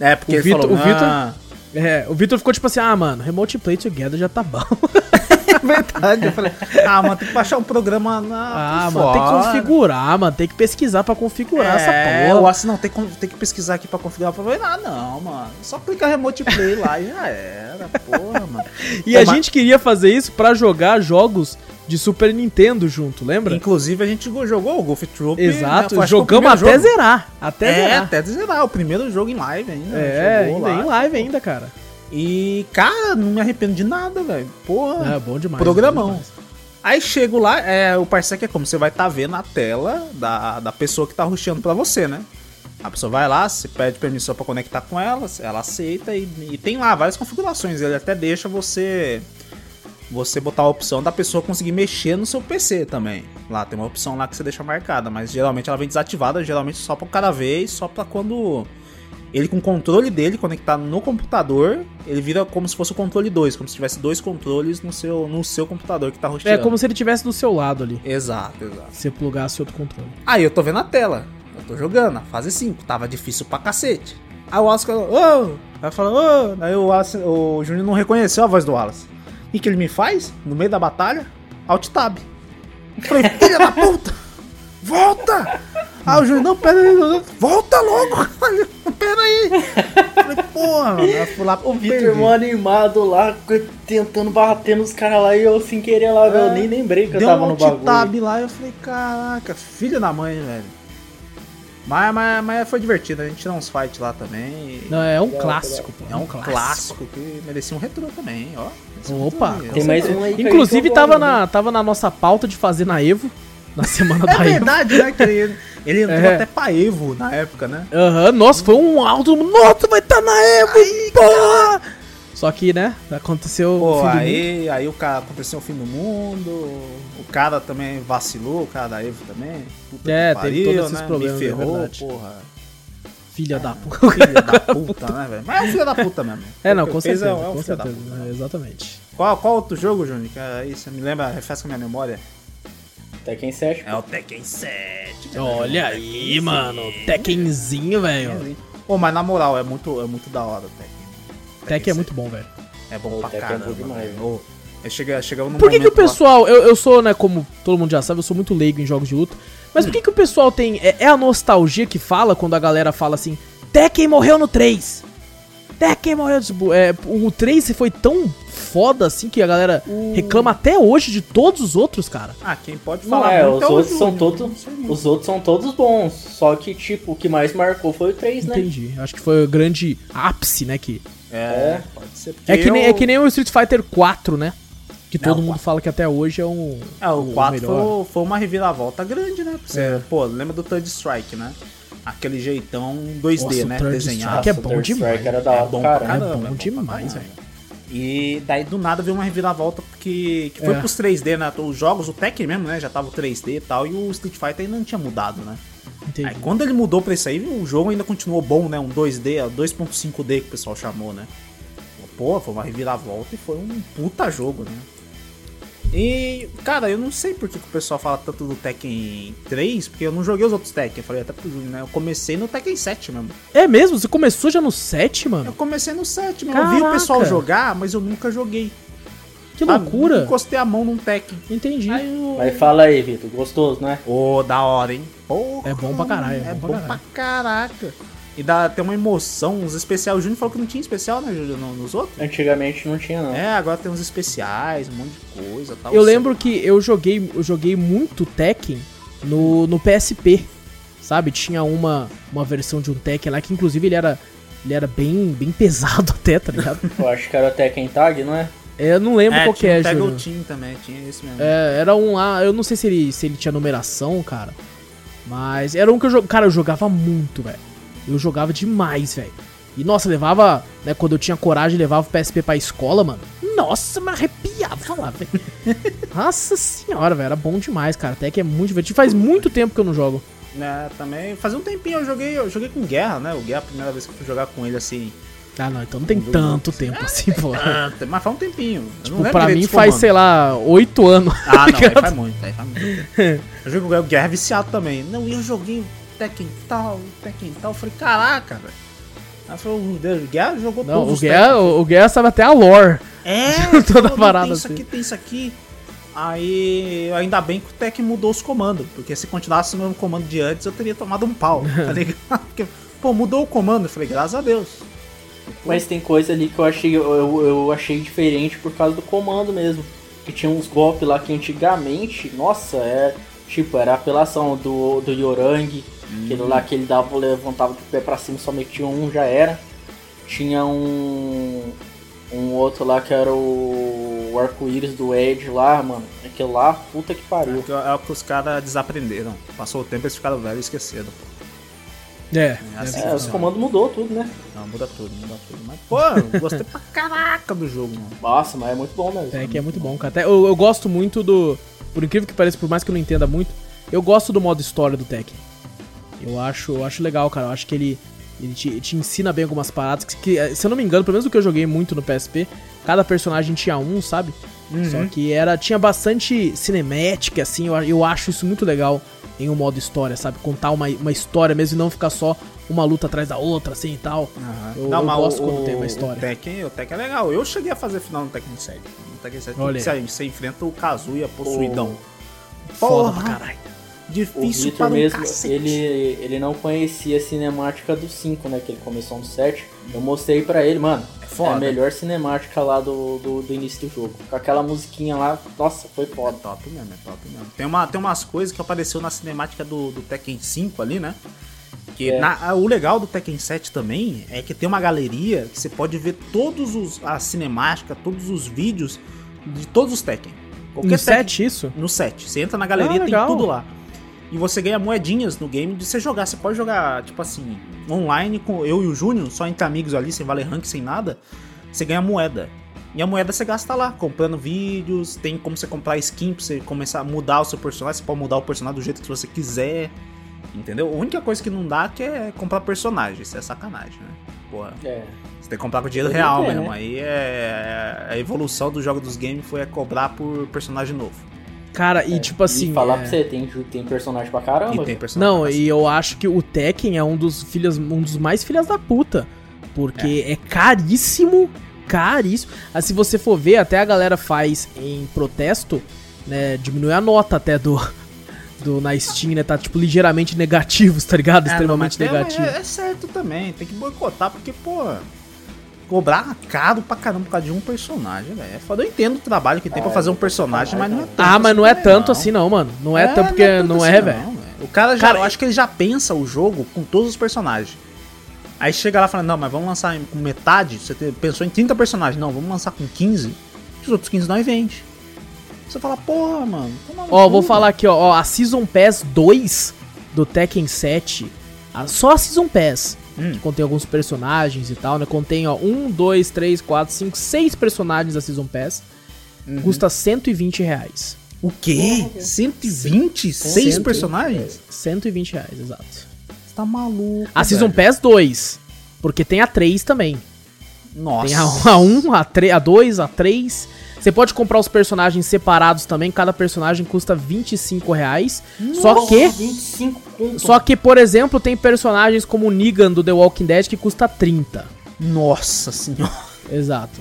É, porque o ele Vitor- falou, o Vitor- "Ah, É, o Vitor ficou tipo assim, ah, mano, Remote Play Together já tá bom. É verdade. Eu falei, ah, mano, tem que baixar um programa na. ah, mano, tem que configurar, mano, tem que pesquisar pra configurar essa É, porra. o assim, não, tem que, tem que pesquisar aqui pra configurar. Eu falei, ah, não, mano. Só clicar remote play lá e já era, porra, mano. E a gente queria fazer isso pra jogar jogos de Super Nintendo junto, lembra? Inclusive, a gente jogou o Golf Troop. Exato, né, jogamos até jogo. zerar. Até É, zerar. até zerar. O primeiro jogo em live ainda. É, ainda lá. em live ainda, cara. E, cara, não me arrependo de nada, velho. Porra. É, bom demais. Programão. bom demais. Aí chego lá, é, o Parsec é como? Você vai estar vendo a tela da, da pessoa que tá rushando pra você, né? A pessoa vai lá, você pede permissão pra conectar com ela, ela aceita e, e tem lá várias configurações. Ele até deixa você você botar a opção da pessoa conseguir mexer no seu PC também. Lá tem uma opção lá que você deixa marcada, mas geralmente ela vem desativada, geralmente só pra cada vez, só pra quando ele com o controle dele conectado no computador, ele vira como se fosse o controle 2, como se tivesse dois controles no seu, no seu computador que tá É rosteando. como se ele tivesse do seu lado ali. Exato, exato. Se você plugasse outro controle. Aí eu tô vendo a tela, eu tô jogando, a fase 5, tava difícil pra cacete. Aí o Wallace falou, ô! Aí falou, ô! Aí o, Wallace, o Júnior não reconheceu a voz do Wallace. O que, ele me faz? No meio da batalha? Alt tab. Eu falei, filha da puta! Volta! Aí o Júnior, não, pera aí, não, volta logo! caralho, Pera aí! falei, porra, mano. Eu fui lá O Vitor, perdi. mó animado lá, tentando bater nos caras lá e eu sem querer lá, velho. Eu nem lembrei que eu tava um no bagulho. tab lá e eu falei, caraca, filho da mãe, velho. Mas, mas, mas foi divertido, a gente tirou uns fights lá também. e Não, é um clássico, pô. é um clássico. que merecia um retrô também, ó. Opa. Tem mais um aí Inclusive tava agora, né? na, tava na nossa pauta de fazer na Evo, na semana É da Evo. verdade, né? Ele, ele entrou É. até pra Evo na época, né? Aham, nossa, foi um alto. Nossa, vai estar na Evo, porra! Só que, né, aconteceu Pô, o fim do mundo. aí, aí o cara aconteceu o fim do mundo, o cara também vacilou, o cara da Evo também. Puta É, que teve todos esses né? problemas, Me é ferrou, verdade. porra. Filha da puta. Filha da puta, né, velho? Mas é um filho da puta mesmo. É, não, com certeza, É, é um com filho da certeza, puta. é, exatamente. Qual, qual outro jogo, Júnior? Que aí você me lembra, refresca minha memória? Tekken 7. É o Tekken 7. Olha aí, mano, Tekkenzinho, velho. Pô, mas na moral, é muito, é muito da hora o Tekken. Tekken é muito bom, velho. É bom O pra é caramba. demais, velho. Chega, chegava num Por que, que o pessoal, eu, eu sou, né, como todo mundo já sabe, eu sou muito leigo em jogos de luta, mas por que, que o pessoal tem, é, é a nostalgia que fala quando a galera fala assim, Tekken morreu no 3, Tekken morreu, tipo, é, o 3 foi tão foda assim que a galera reclama até hoje de todos os outros, cara. Ah, quem pode Não falar é, muito os outros são Júnior, todos. não. Os outros são todos bons. Só que, tipo, o que mais marcou foi o 3, né? Entendi, acho que foi o grande ápice, né, que... É, pode ser. Porque É que, nem, eu- é que nem o Street Fighter 4, né? Que todo Não, mundo quatro. fala que até hoje é um. É, o 4 melhor. foi, foi uma reviravolta grande, né? Você, É. Pô, lembra do Third Strike, né? Aquele jeitão 2D, Nossa, o né? Desenhado. Strike é Nossa, bom o Third demais. Strike Era da hora É bom caramba. É caramba. bom é pra demais, velho. E daí do nada veio uma reviravolta que, que foi É. pros 3D, né? Os jogos, o Tekken mesmo, né? Já tava o 3D e tal, e o Street Fighter ainda não tinha mudado, né? Entendi. Aí quando ele mudou pra isso aí, o jogo ainda continuou bom, né? Um 2D, ó, 2.5D que o pessoal chamou, né? Pô, foi uma reviravolta e foi um puta jogo, né? E, cara, eu não sei por que, que o pessoal fala tanto do Tekken 3, porque eu não joguei os outros Tekken, eu falei até pro Júnior, né? Eu comecei no Tekken 7 mesmo. É mesmo? Você começou já no 7, Eu mano? comecei no 7 mesmo. Eu vi o pessoal jogar, mas eu nunca joguei. Que loucura. Nunca Encostei a mão num Tekken. Entendi. Aí eu... Mas fala aí, Vitor. Gostoso, né? Ô, da hora, hein? Porra, É bom pra caralho, é É bom bom, pra pra caraca. E dá, tem uma emoção, uns especiais. O Júnior falou que não tinha especial, né, Júnior, no- nos outros? Antigamente não tinha, não. É, agora tem uns especiais, um monte de coisa tal. Eu lembro que eu joguei, eu joguei muito Tekken no, no PSP. Sabe? Tinha uma, uma versão de um Tekken lá que inclusive ele era, ele era bem, bem pesado até, tá ligado? Eu acho que era o Tekken Tag, não é? É, eu não lembro é, qual que tinha é, o Tag Júnior. Team também, tinha esse mesmo. É, era um lá, eu não sei se ele, se ele tinha numeração, cara. Mas era um que eu jogava. Cara, eu jogava muito, velho. Eu jogava demais, velho. E nossa, levava, né, quando eu tinha coragem, levava o PSP pra escola, mano. Nossa, me arrepiava lá, velho. Nossa senhora, velho, era bom demais, cara. Até que é muito divertido. Faz muito tempo que eu não jogo. É, também. Fazia um tempinho eu joguei, eu joguei com Guerra, né? O Guerra, a primeira vez que eu fui jogar com ele assim. Ah, não, então não tem tanto tempo assim, pô. ah, Mas faz um tempinho. Tipo, pra mim faz, sei lá, oito anos. Ah, não, aí faz muito, aí faz muito. Eu joguei com o Guerra viciado também. Não, e eu joguei Tekken tal, o Tekken tal. Eu falei, caraca, velho. Aí falou, meu Deus, o Guerra jogou Não, todos o os Guerra, Tekken. o, o Guerra sabe até a lore. É, toda não, parada tem isso assim. aqui, tem isso aqui. Aí, ainda bem que o Tekken mudou os comandos, porque se continuasse o mesmo comando de antes, eu teria tomado um pau, tá ligado? Porque, pô, mudou o comando, eu falei, graças a Deus. Mas tem coisa ali que eu achei, eu, eu achei diferente por causa do comando mesmo. Que tinha uns golpes lá que antigamente, nossa, é tipo, era a apelação do, do Yorang, aquele lá que ele dava, levantava de pé pra cima, só metia um, já era. Tinha um. Um outro lá que era o, o arco-íris do Edge lá, mano. Aquele lá, puta que pariu. É, que- é o que os caras desaprenderam. Passou o tempo, eles ficaram velhos e esqueceram. pô. É, assim é, É, os comandos mudou tudo, né? Não, muda tudo, muda tudo. Mas, pô, eu gostei pra caraca do jogo, mano. Nossa, mas é muito bom mesmo. Tekken é muito bom, cara. Até eu, eu gosto muito do. Por incrível que pareça, por mais que eu não entenda muito, eu gosto do modo história do Tekken. Eu acho, eu acho legal, cara. Eu acho que ele, ele te, te ensina bem algumas paradas. Que, que, se eu não me engano, pelo menos o que eu joguei muito no PSP, cada personagem tinha um, sabe? Só que era tinha bastante cinemática, assim. Eu, eu acho isso muito legal em um modo história, sabe? Contar uma, uma história mesmo e não ficar só uma luta atrás da outra, assim e tal. Eu, eu mas gosto o- quando tem uma O história. Tekken, o Tekken é legal. Eu cheguei a fazer final no Tekken 7. No Tekken 7 Olha você, você enfrenta o Kazuya possuidão. Foda Porra. pra caralho. O Difícil Victor para um mesmo, cacete. ele, ele não conhecia a cinemática do 5, né? Que ele começou no 7. Eu mostrei pra ele, mano. É É foda. a melhor cinemática lá do, do, do início do jogo. Com aquela musiquinha lá, nossa, foi É foda. top mesmo, é top mesmo. Tem, uma, tem umas coisas que apareceu na cinemática do, do Tekken 5 ali, né? Que É. na- o legal do Tekken 7 também é que tem uma galeria que você pode ver todos os a cinemática, todos os vídeos de todos os Tekken. Qualquer No Tekken- 7 isso? No 7. Você entra na galeria, Ah, tem tudo lá. E você ganha moedinhas no game de você jogar. Você pode jogar, tipo assim, online com eu e o Júnior, só entre amigos ali, sem valer rank, sem nada. Você ganha moeda. E a moeda você gasta lá, comprando vídeos, tem como você comprar skin pra você começar a mudar o seu personagem. Você pode mudar o personagem do jeito que você quiser. Entendeu? A única coisa que não dá que é comprar personagem. Isso é sacanagem, né? Porra. É. Você tem que comprar com dinheiro real ter, mesmo. né? Aí é. A evolução do jogo dos games foi é cobrar por personagem novo. Cara, e tipo assim. E falar é- pra você, tem, tem personagem pra caramba. E tem personagem. Não, pra e eu acho que o Tekken é um dos filhas, um dos mais filhas da puta. Porque é, caríssimo, caríssimo. Ah, se você for ver, até a galera faz em protesto, né? Diminui a nota até do. Do, na Steam, né? Tá tipo ligeiramente negativo, tá ligado? É, não, Extremamente é- negativo. É, é certo também, tem que boicotar, porque, pô, cobrar caro pra caramba por causa de um personagem, velho. É foda. Eu entendo o trabalho que tem pra Ah, fazer um é personagem, mas não é tanto. ah, mas não é tanto assim, não, mano. Não é, tanto porque não assim é, velho. O cara já, Cara, eu acho que ele já pensa o jogo com todos os personagens. Aí chega lá falando, não, mas vamos lançar com metade. Você pensou em 30 personagens. Não, vamos lançar com 15. Os outros 15 nós vende. Você fala, porra, mano. Ó, vou velho." falar aqui, ó, ó, a Season Pass 2 do Tekken 7, a- só a Season Pass, Hum. que contém alguns personagens e tal, né? Contém, ó, 1, 2, 3, 4, 5, 6 personagens da Season Pass. Uhum. Custa 120 reais. O quê? 126 Cento- personagens? 120 reais, exato. Você tá maluco. A Season velho. Pass 2, porque tem a 3 também. Nossa. Tem a, a 1, a, 3, a 2, a 3. Você pode comprar os personagens separados também, cada personagem custa 25 reais. Só que... 25 conto. Só que, por exemplo, tem personagens como o Negan do The Walking Dead que custa 30. Nossa senhora. Exato.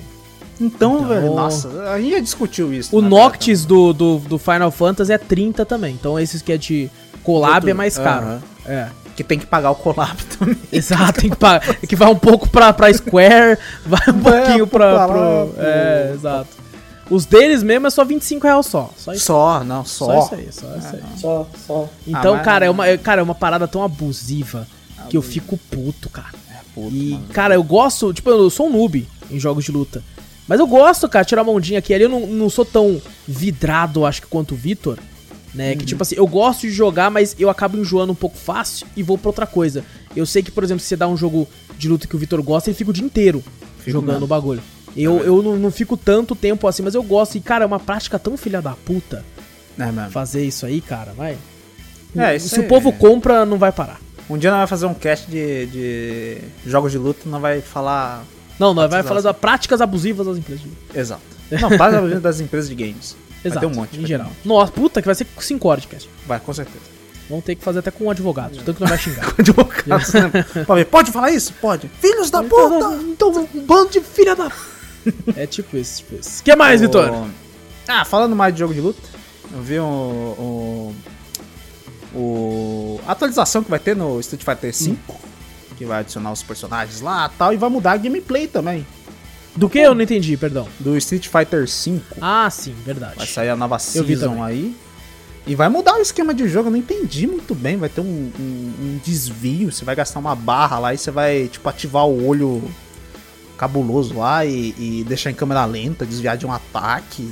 Então, Então- velho, nossa, a gente já discutiu isso. O né, Noctis do, do, do Final Fantasy é 30 também. Então esses que é de collab Outro- é mais caro. É. Que tem que pagar o collab também. Exato, tem que, pagar, que vai um pouco pra, pra Square, vai um Vai pouquinho pra. pra lá, pro- pro- É, exato. Os deles mesmo é só 25 reais só. Só isso, Só, não, só só. isso aí, só isso aí. Só, só. Então, Ah, mas- cara, é uma, é- cara, é uma parada tão abusiva que eu fico puto, cara. Puto, E, mano. cara, eu gosto, tipo, eu sou um noob em jogos de luta. Mas eu gosto, cara, tirar a mãozinha aqui ali. Eu não, não sou tão vidrado, acho que, quanto o Vitor. Né? Uhum. Que, tipo assim, eu gosto de jogar, mas eu acabo enjoando um pouco fácil e vou pra outra coisa. Eu sei que, por exemplo, se você dá um jogo de luta que o Vitor gosta, ele fica o dia inteiro Fico jogando mesmo. o bagulho. Eu, eu não, não fico tanto tempo assim, mas eu gosto. E, cara, é uma prática tão filha da puta É mesmo. fazer isso aí, cara, vai. É, isso Se o aí- povo compra, não vai parar. Um dia nós vamos fazer um cast de, de jogos de luta, nós vai falar. Não, não, vai Práticas falar das práticas abusivas das empresas. de luta. Exato. Não, faz a vida das empresas de games. Exato, Vai ter um monte. em vai ter geral. monte. Nossa, puta, que vai ser 5 horas de cast. Vai, com certeza. Vamos ter que fazer até com um advogado, tanto que não vai xingar. Advogados, né? Pode falar isso? Pode. Filhos da puta! então, um bando de filha da... é tipo isso, tipo isso. O que mais, Vitor? O- Ah, falando mais de jogo de luta, eu vi o, o, o- a atualização que vai ter no Street Fighter V, que vai adicionar os personagens lá e tal, e vai mudar a gameplay também. Do que eu não entendi, perdão. Do Street Fighter V, Ah, sim, verdade. vai sair a nova season aí. E vai mudar o esquema de jogo, eu não entendi muito bem. Vai ter um, um- um desvio, você vai gastar uma barra lá e você vai, tipo, ativar o olho cabuloso lá e, e deixar em câmera lenta, desviar de um ataque.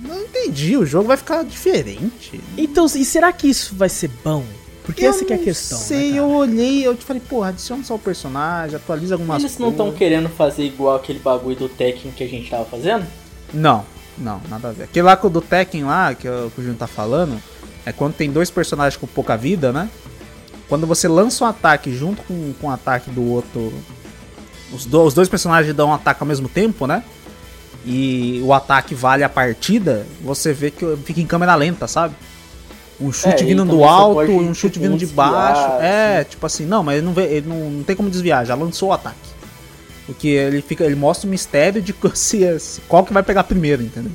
Não entendi, o jogo vai ficar diferente. Então, e será que isso vai ser bom? Porque essa que é a questão, Não sei, né, eu olhei, eu te falei, porra, adiciona só o personagem, atualiza algumas Eles não estão coisas. querendo fazer igual aquele bagulho do Tekken que a gente tava fazendo? Não, não, nada a ver. Aquele lá do Tekken lá, que, o- Júnior tá falando, é quando tem dois personagens com pouca vida, né? Quando você lança um ataque junto com, com o ataque do outro. Os, do- os dois personagens dão um ataque ao mesmo tempo, né? E o ataque vale a partida, você vê que fica em câmera lenta, sabe? Um chute É, vindo do alto e um chute vindo de desviar, baixo. É, assim. tipo assim, não, mas ele não, vê, ele não, não tem como desviar, já lançou o ataque. Porque ele fica, ele mostra o mistério de se, se- qual que vai pegar primeiro, entendeu?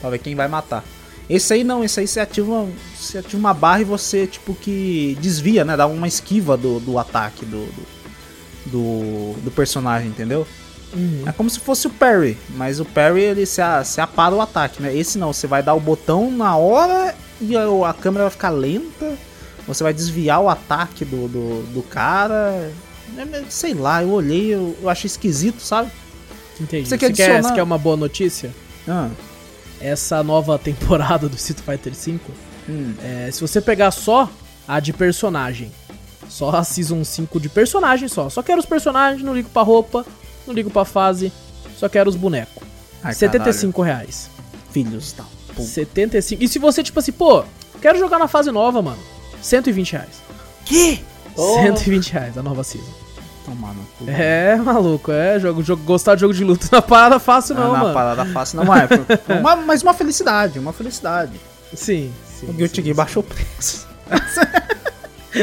Pra ver quem vai matar. Esse aí não, esse aí você ativa, você ativa uma barra e você, tipo, que desvia, né? Dá uma esquiva do, do ataque do, do, do, do personagem, entendeu? Uhum. É como se fosse o parry, mas o parry ele se, a, se apara o ataque, né? Esse não, você vai dar o botão na hora e a, a câmera vai ficar lenta, você vai desviar o ataque do, do, do cara. É, sei lá, eu olhei, eu, eu achei esquisito, sabe? Entendi. Você Você quer quer, adicionar- você quer uma boa notícia? Ah, Essa nova temporada do Street Fighter V, hum. é, se você pegar só a de personagem, só a Season 5 de personagem só, só quero os personagens, não ligo pra roupa, não ligo pra fase, só quero os bonecos. Ai, 75 reais. caralho. Filhos tá. Pô, 75. E se você, tipo assim, pô, quero jogar na fase nova, mano, 120 reais. Que? Oh. 120 reais a nova Season. Tomar no cu. É, maluco, é, jogo, jogo, gostar de jogo de luta na parada fácil não, Ah, na mano. parada fácil não é. Uma- mas uma felicidade, uma felicidade. Sim, sim. o Guilty Gear baixou o preço.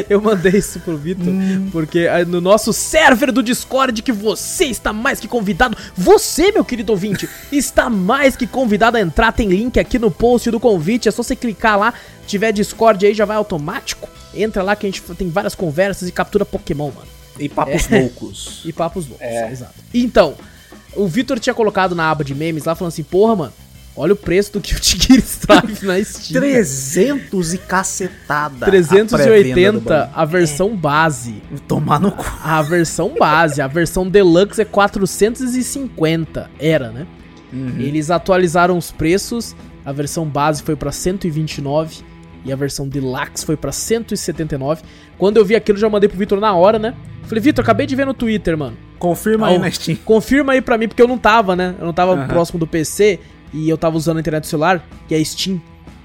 Eu mandei isso pro Vitor, Hum. porque aí no nosso server do Discord, que você está mais que convidado, você, meu querido ouvinte, está mais que convidado a entrar. Tem link aqui no post do convite, é só você clicar lá, tiver Discord aí, já vai automático. Entra lá que a gente tem várias conversas e captura Pokémon, mano. E papos loucos. E papos loucos, É. exato. Então, o Vitor tinha colocado na aba de memes lá, falando assim, porra, mano, olha o preço do Guilty Gear Strive na Steam. 300 e cacetada. a pré-venda do 380 bagulho. a versão base. Tomar no cu. A versão base, a versão deluxe é 450. Era, né? Uhum. Eles atualizaram os preços. A versão base foi pra 129 e a versão deluxe foi pra 179. Quando eu vi aquilo, já mandei pro Vitor na hora, né? Falei, Vitor, acabei de ver no Twitter, mano. Confirma aí na Steam. Confirma aí pra mim, porque eu não tava, né? Eu não tava Aham. próximo do PC e eu tava usando a internet do celular, que a Steam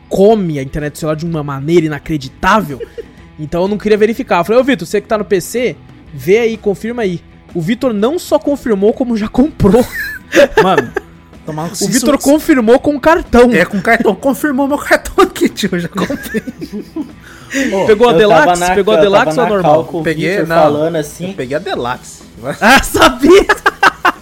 come a internet do celular de uma maneira inacreditável. então eu não queria verificar. Eu falei, ô Vitor, você que tá no PC, vê aí, confirma aí. O Vitor não só confirmou, como já comprou. Mano, tomar o Vitor confirmou com cartão. É, com cartão. Confirmou meu cartão aqui, tio. Eu já comprei. Ô, Pegou a Eu Deluxe? na- Pegou a eu Deluxe ou a na normal? Peguei, não. falando Eu assim, peguei a Deluxe. Ah, sabia!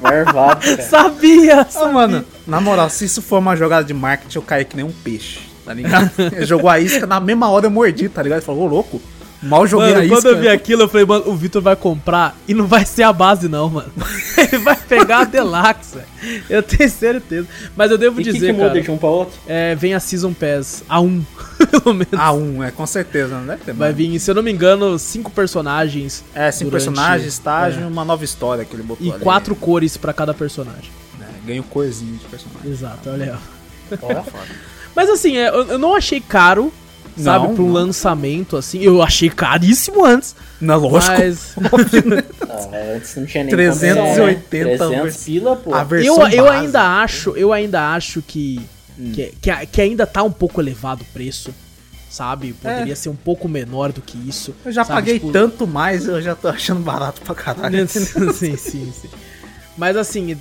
Marvado, cara. Sabia! Ah, mano, na moral, se isso for uma jogada de marketing, eu caí que nem um peixe, tá ligado? Ele jogou a isca, na mesma hora eu mordi, tá ligado? Ele falou, ô louco, mal joguei Mano, a isca. quando eu vi aquilo, eu falei, mano, o Vitor vai comprar e não vai ser a base, não, mano. Ele vai pegar a Deluxe, velho. Eu tenho certeza. Mas eu devo E o que, dizer, que muda cara, de um pra outro? é, vem a Season Pass A1, pelo menos. Ah, um, é, com certeza, não deve ter Vai mais. vir, se eu não me engano, cinco personagens É, cinco durante- personagens, estágio é. uma nova história que ele botou e ali. quatro cores pra cada personagem. É, ganha o corzinho de personagem. Exato, olha aí, ó. Ó, Mas assim, é, eu, eu não achei caro, sabe, Não, pra um não. lançamento, assim. Eu achei caríssimo antes, Não, lógico. mas... ah, antes não tinha nem 380 condição, né? 300 vers- pila, pô. A Eu, versão eu base. ainda acho, eu ainda acho que, Hum. que, que, que ainda tá um pouco elevado o preço, sabe? Poderia É. ser um pouco menor do que isso. Eu já sabe? paguei Tipo, tanto mais, eu já tô achando barato pra caralho. sim, sim, sim. Mas assim,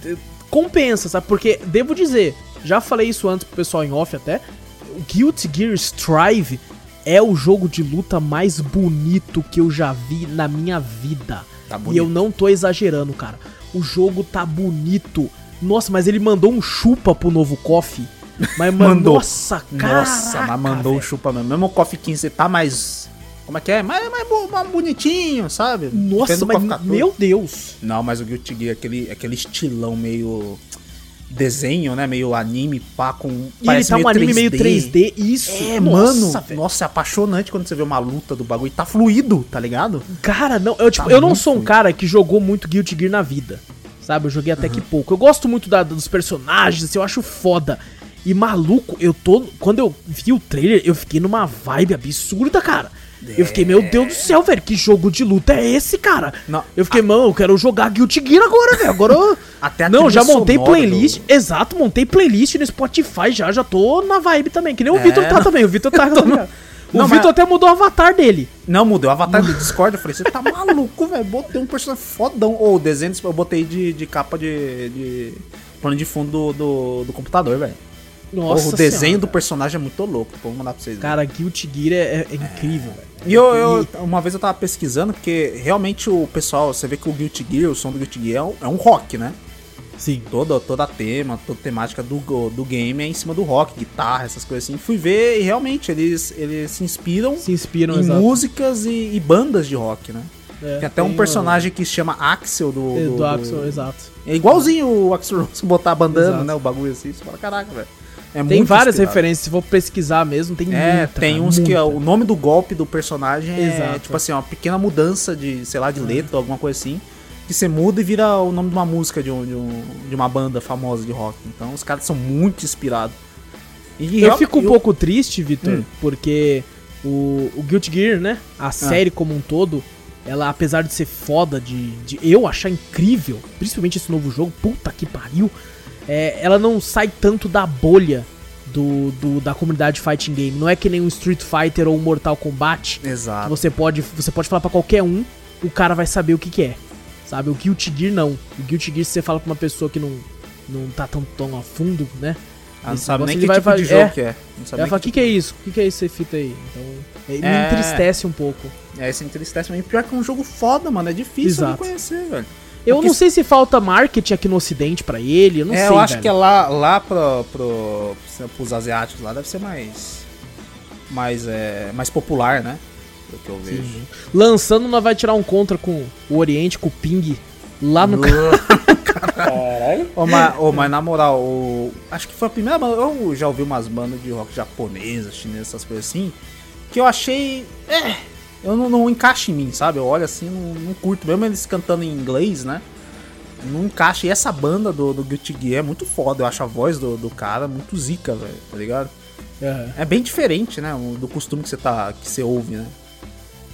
compensa, sabe? Porque, devo dizer, já falei isso antes pro pessoal em off até, o Guilty Gear Strive é o jogo de luta mais bonito que eu já vi na minha vida. Tá E eu não tô exagerando, cara. O jogo tá bonito. Nossa, mas ele mandou um chupa pro novo Coffee. Mas Mandou. nossa, cara. Nossa, mas mandou um chupa mesmo. Mesmo o Coffee 15 tá mais. Como é que é? Mais, mais, mais bonitinho, sabe? Nossa, mas 14. meu Deus. Não, mas o Guilty Gear, aquele, aquele estilão meio. Desenho, né? Meio anime, pá, com. E ele tá um anime meio 3D. Isso. É, Nossa, mano. velho. Nossa, é apaixonante quando você vê uma luta do bagulho. Tá fluido, tá ligado? Cara, não, eu, tipo, Tá eu não sou um fluido. cara que jogou muito Guilty Gear na vida. Sabe? Eu joguei até que pouco. Eu gosto muito da- dos personagens, assim, eu acho foda. E maluco, eu tô. Quando eu vi o trailer, eu fiquei numa vibe absurda, cara. Eu fiquei, meu Deus do céu, velho, que jogo de luta é esse, cara? Não, eu fiquei, mano, eu quero jogar Guilty Gear agora, velho. Agora. eu- Até a Não, já montei playlist. do- Exato, montei playlist no Spotify já, já tô na vibe também. Que nem o É, Vitor tá não. também. O Vitor tá. o Não, Vitor mas- até mudou o avatar dele. Não, mudei o avatar do Discord. Eu falei, você tá maluco, velho? Botei um personagem fodão. Ou o desenho eu botei de, de capa de, de. plano de fundo do, do, do computador, velho. Nossa, Porra, o desenho Senhora, do personagem é muito louco. Pô, vou mandar pra vocês. Cara, Guilty Gear é, é incrível, velho. E eu, eu- uma vez eu tava pesquisando, porque realmente o pessoal, você vê que o Guilty Gear, o som do Guilty Gear é um, é um rock, né? Sim. Toda, toda a tema, toda a temática do, do game é em cima do rock, guitarra, essas coisas assim. Fui ver e realmente eles, eles se inspiram Se inspiram, em exato. músicas e, e bandas de rock, né? É, Tem até um tem personagem que se chama Axel do. o- do, do Axel, exato. É igualzinho o Axel Rose botar a bandana, Exato. né? O bagulho assim. Você fala, caraca, velho. É Tem várias inspirado. referências, se for pesquisar mesmo, tem É, muita, tem uns que muita. ó, o nome do golpe do personagem é Exato. tipo assim, uma pequena mudança de, sei lá, de letra, alguma coisa assim. Que você muda e vira o nome de uma música de, um, de, um- de uma banda famosa de rock. Então os caras são muito inspirados. E Eu real- fico um eu- pouco triste, Vitor, Hum. porque o, o Guilty Gear, né? A série como um todo, ela, apesar de ser foda, de, de eu achar incrível, principalmente esse novo jogo, puta que pariu, é, ela não sai tanto da bolha do, do- da comunidade fighting game. Não é que nem um Street Fighter ou um Mortal Kombat. que Exato. Você pode, você pode falar pra qualquer um, o cara vai saber o que, que é. Sabe? O Guilty Gear não. O Guilty Gear, se você fala pra uma pessoa que não, não tá tão, tão a fundo, né? Ah, não sabe nem negócio que ele vai tipo de fa- jogo é. que é. Não sabe Ela nem fala, o que, tipo que é de- isso? O que, que é esse fita aí? Então, é, me É. entristece um pouco. É, isso entristece, mas pior que é um jogo foda, mano. É difícil Exato. de conhecer, velho. Eu Porque não se- sei se falta marketing aqui no ocidente pra ele, eu não é, sei, eu acho velho. que é lá, lá pro, pro, pros asiáticos lá deve ser mais. Mais, é, mais popular, né? Do que eu vejo. Sim. Lançando, nós vai tirar um contra com o Oriente, com o Ping, lá no... Caralho. Ô, mas, ô, mas na moral, o- acho que foi a primeira banda. Eu já ouvi umas bandas de rock japonesas, chinesas, essas coisas assim. Que eu achei. É. Eu não, não encaixa em mim, sabe? Eu olho assim, não, não curto. Mesmo eles cantando em inglês, né? Não encaixa. E essa banda do, do Guilty Gear é muito foda. Eu acho a voz do, do cara muito zica, velho. Tá ligado? Aham. É bem diferente, né? Do costume que você tá. que você ouve, né?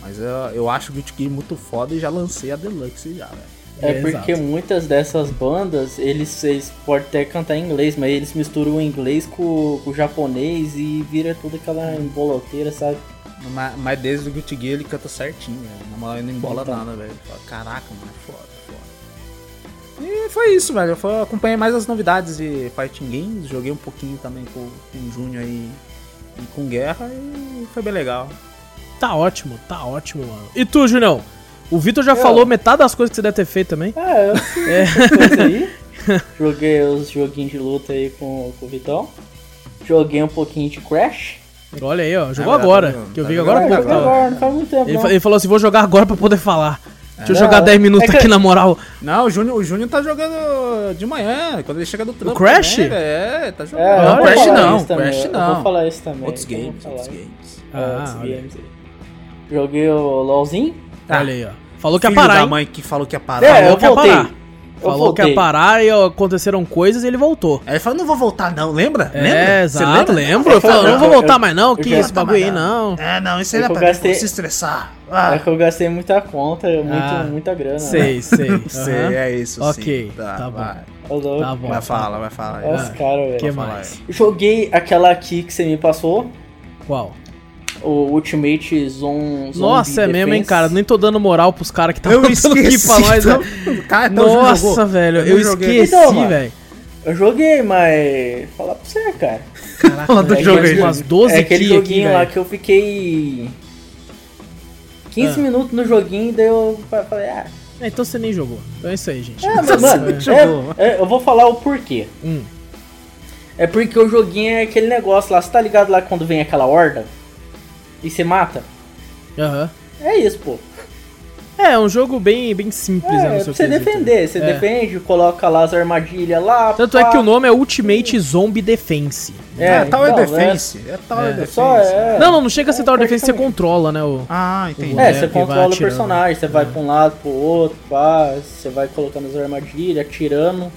Mas eu, eu acho o Guilty Gear muito foda e já lancei a Deluxe já, velho. É, É, porque exato. muitas dessas bandas, eles, eles podem até cantar em inglês, mas eles misturam o inglês com, com o japonês e vira toda aquela emboloteira, sabe? Mas, mas desde o Guilty Gear ele canta certinho, velho. Na moral, ele não embola Então. nada, velho. Caraca, mano, é foda, foda. E foi isso, velho. Eu fui- acompanhei mais as novidades de Fighting Games. Joguei um pouquinho também com, com o Júnior aí e com Guerra e foi bem legal. Tá ótimo, tá ótimo, mano. E tu, Julião? O Vitor já Eu. falou metade das coisas que você deve ter feito também. Ah, eu fiz coisa aí. Joguei os joguinhos de luta aí com, com o Vitão. Joguei um pouquinho de Crash. Olha aí, ó. Jogou verdade, agora. tá que eu tá vi jogando agora há pouco. Joguei tava. agora, não faz muito tempo. Ele, ele falou assim: vou jogar agora pra poder falar. Deixa eu Não, jogar 10 minutos é que- aqui na moral. Não, o Júnior, o Júnior tá jogando de manhã, quando ele chega do trampo. Crash? também, velho. é, tá jogando. É, Não, Crash não, também, Crash não. vou falar isso também. Outros games, outros games. É, Ah, outros games. Joguei o LOLzinho. Tá. Olha aí, ó. Falou que ia Filho parar, da hein? mãe que falou que ia parar. É, Falou eu que ia voltei. parar. Falou que ia parar e ó, aconteceram coisas e ele voltou. Aí ele falou, não vou voltar não, lembra? É, lembra? Você exato, lembra? lembro. Eu falei, não vou Eu- voltar eu- mais não, eu que esse bagulho aí não. É, não, isso aí É é que eu pra gastei- se estressar. Ah, É que eu gastei muita conta, muito, Ah, muita grana. né? Sei, sei. sei, é isso Ok, sim. tá bom. vai. Tá bom. Vai falar, vai falar. Olha os Ah, caras, velho. que falar mais? Joguei aquela aqui que você me passou, Qual? O Ultimate Zone. Nossa, Zombie é mesmo, hein, Defense. cara. Nem tô dando moral pros caras que tá Eu aqui esqueci. pra nós, então, velho. cara, então Nossa, velho, Eu eu esqueci, Então, velho. Eu joguei, mas. Falar pra você, cara. Fala do É aí. umas 12 é aquele aqui, joguinho lá velho. que eu fiquei. 15 Ah. minutos no joguinho, daí eu fa- falei, ah. É, então você nem jogou. Então é isso aí, gente. É, mas, mano, nem jogou. é- é, eu vou falar o porquê. Hum. É porque o joguinho é aquele negócio lá, você tá ligado lá quando vem aquela horda? E você mata? Aham. É isso, pô. É, é um jogo bem, bem simples, né, É, no pra seu você quesito. defender. Você É. defende, coloca lá as armadilhas lá. Tanto é pá. que o nome é Ultimate Zombie Defense. É, Tower então, Defense. É, Tower É. Defense. Só é. Não, não, não chega a ser é, Tower Defense, você controla, né? O... Ah, entendi. É, É, você controla o personagem, você vai pra um lado, pro outro, pá, você vai colocando as armadilhas, atirando.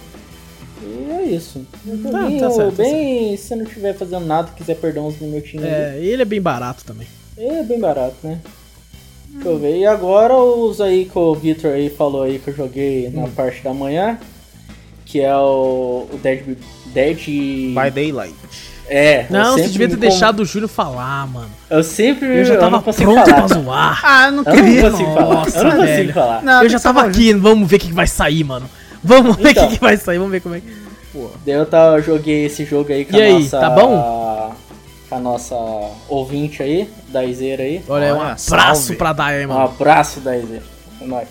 É isso. Um Tá, joguinho tá certo, tá bem, se você não estiver fazendo nada, quiser perder uns minutinhos ali. É, e ele é bem barato também. É bem barato, né? Deixa eu ver. E agora os aí que o Victor aí falou aí que eu joguei na Hum. parte da manhã. Que é o, o Dead. Dead. By Daylight. É. eu Não, você devia ter com- deixado o Júlio falar, mano. Eu sempre. Eu já tava consigo pronto falar. pra zoar. Ah, eu não Eu queria. não consigo falar. Nossa, eu não consigo velho. falar. Não, eu já tava aqui, vamos ver o que que vai sair, mano. Vamos ver o Então. que, que vai sair, vamos ver como é que. Daí eu tava, joguei esse jogo aí com E a aí, nossa. tá bom? Com a nossa ouvinte aí, Daizeira aí. Olha, um Olha, abraço salve. pra dar aí, Um mano. abraço, Daizeira. É nóis.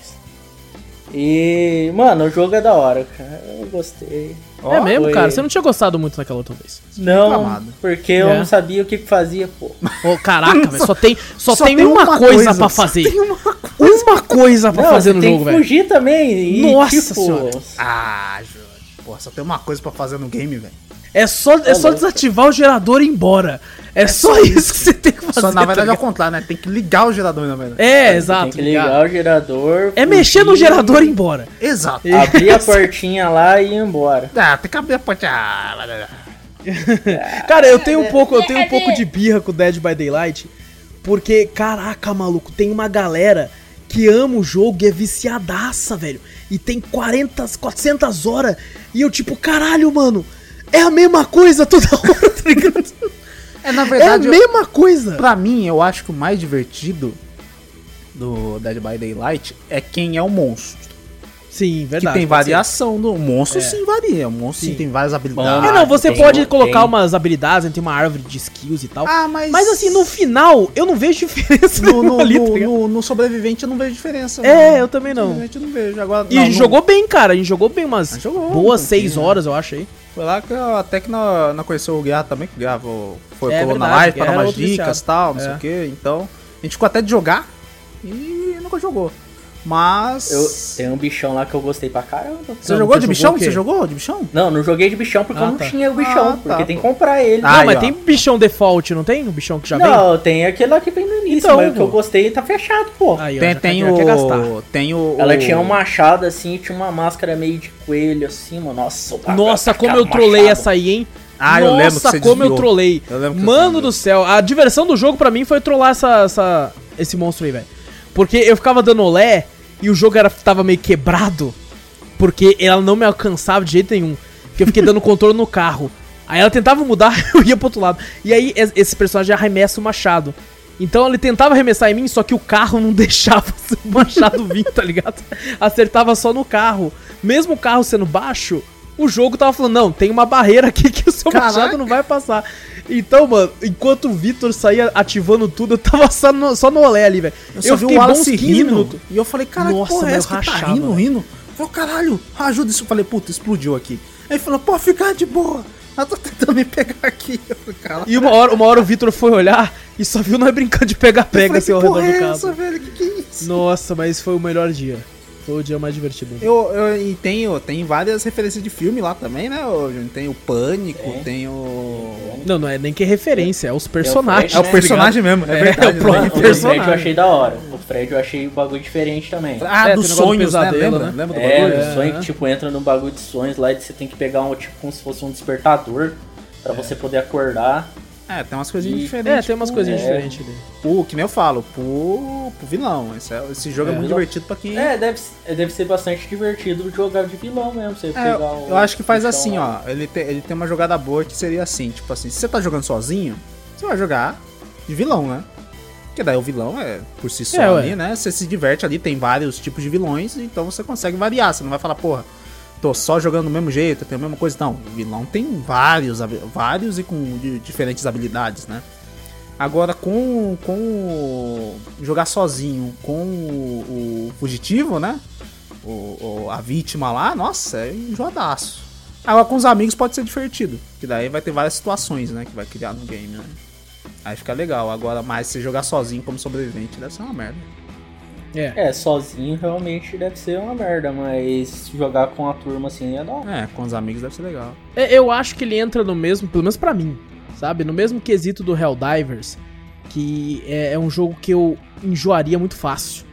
E, mano, o jogo é da hora, cara. Eu gostei. é mesmo, foi- cara? Você não tinha gostado muito daquela outra vez. Não, porque eu É. não sabia o que que fazia, pô. Ô, caraca, velho, só tem, só Só tem, tem uma, uma coisa, coisa, pra só fazer. tem uma Uma coisa pra Não, fazer no tem jogo, que velho. fugir também. E, Nossa tipo, senhora. Ah, Jorge. Porra, só tem uma coisa pra fazer no game, velho. É só, é só desativar o gerador e ir embora. É, só isso que você tem que fazer. Só na tá verdade é ao ligado? contrário, né? Tem que ligar o gerador, na verdade. É, Tem exato. que ligar. ligar o gerador. É mexer no gerador e ir embora. Exato. Abrir a portinha lá e ir embora. Ah, tem que abrir a porta. Ah. Cara, eu tenho um pouco, eu tenho um pouco de birra com Dead by Daylight, porque caraca, maluco, tem uma galera que ama o jogo e é viciadaça, velho. E tem 40, 400 horas e eu tipo, caralho, mano, é a mesma coisa toda hora, tá ligado? É, na É a verdade, eu- mesma coisa. pra mim, eu acho que o mais divertido do Dead by Daylight é quem é o monstro. Sim, Que verdade. tem pode ser. variação do monstro, É. sim, varia. O monstro sim, Sim. tem várias habilidades. É, não, você tem- pode colocar tem- umas habilidades, tem uma árvore de skills e tal. Ah, mas. Mas assim, no final, eu não vejo diferença no, no, ali, tá no, ligado? no- no sobrevivente eu não vejo diferença. É, não. eu também não. Sobrevivente eu não vejo. Agora, E não, no- jogou bem, cara. A gente jogou bem umas Ah, jogou, boas um seis horas, eu acho aí. Foi lá que eu, até que não, não conheceu o Guerra também, que o Guerra foi, É colou na live para Guerra dar umas dicas e tal, não É. sei o que. Então, a gente ficou até de jogar e nunca jogou. Mas. Eu, tem um bichão lá que eu gostei pra caramba. Você Não, jogou de bichão? Você jogou de bichão? Não, não joguei de bichão porque Ah, eu não tá. tinha o bichão. Ah, tá, porque tem pô. que comprar ele. Ah, não, mas ó. tem bichão default, não tem? O bichão que já vem? não, tem aquele lá que vem no início, Então, mas o que eu gostei tá fechado, pô. Aí, ó, Tem, tem gastar. o. Tem o. Ela o- tinha um machado assim, tinha uma máscara meio de coelho assim, mano. Nossa, Nossa, tá como eu machado. trolei essa aí, hein? Ah, Nossa, eu lembro que você como eu desviou. trolei. Eu que você Mano do céu, a diversão do jogo pra mim foi trollar essa, essa, esse monstro aí, velho. Porque eu ficava dando olé e o jogo era, tava meio quebrado, porque ela não me alcançava de jeito nenhum. Porque eu fiquei dando controle no carro. Aí ela tentava mudar, eu ia pro outro lado. E aí es- esse personagem arremessa o machado. Então ele tentava arremessar em mim, só que o carro não deixava o machado vir, tá ligado? Acertava só no carro. Mesmo o carro sendo baixo, o jogo tava falando, não, tem uma barreira aqui que o seu Caraca. machado não vai passar. Então, mano, enquanto o Vitor saía ativando tudo, eu tava só no, só no olé ali, velho. Eu só vi o Wallace rindo. E eu falei, caralho, que Nossa, porra é essa eu que tá rachava, rindo, velho. rindo? Eu falei, caralho, ajuda isso. Eu falei, puta, explodiu aqui. Aí ele falou, pode ficar de boa. Eu tô tentando me pegar aqui. Eu falei. E uma hora, uma hora o Vitor foi olhar e só viu nós brincando de pega-pega assim eu ao redor do porra é carro. essa, velho? Que que é isso? Nossa, mas foi o melhor dia. Foi o dia mais divertido. Eu, eu, e tenho, tem várias referências de filme lá também, né? Júnior? Tem o Pânico, Tem. tem o... Não, não é nem que referência, é os personagens. É o É o personagem mesmo, é, É, verdade. é o próprio né? O personagem. Fred eu achei da hora. O Fred eu achei um bagulho diferente também. Ah, É, dos tem o negócio do sonhos, né? Lembra? né? Lembra do É, bagulho? o É. sonho que tipo entra num bagulho de sonhos lá e você tem que pegar um tipo como se fosse um despertador pra você poder acordar. É, tem umas coisinhas E- diferentes. É, tem umas pro- coisinhas é. diferentes ali. pro- que nem eu falo, pro, pro vilão. Esse, é- esse jogo é, É, muito vilão. divertido pra quem... É, deve, ser- deve ser bastante divertido jogar de vilão mesmo. Você É, pegar o eu acho que faz assim, lá. ó. Ele tem, ele tem uma jogada boa que seria assim, tipo assim, se você tá jogando sozinho, você vai jogar de vilão, né? Porque daí o vilão é por si só É, ué. ali, né? Você se diverte ali, tem vários tipos de vilões, então você consegue variar. Você não vai falar, porra, tô só jogando do mesmo jeito, tem a mesma coisa. Não, o vilão tem vários, vários e com di- diferentes habilidades, né? Agora, com, com jogar sozinho com o, o fugitivo, né? O, o- a vítima lá, nossa, é enjoadaço. Agora, com os amigos pode ser divertido, que daí vai ter várias situações, né? Que vai criar no game, né? Aí fica legal. Agora, mais se jogar sozinho como sobrevivente, deve ser uma merda. É. É, sozinho realmente deve ser uma merda, mas jogar com a turma assim é da hora. É, com os amigos deve ser legal. É, Eu acho que ele entra no mesmo, pelo menos pra mim, sabe? No mesmo quesito do Helldivers, que é, é um jogo que eu enjoaria muito fácil,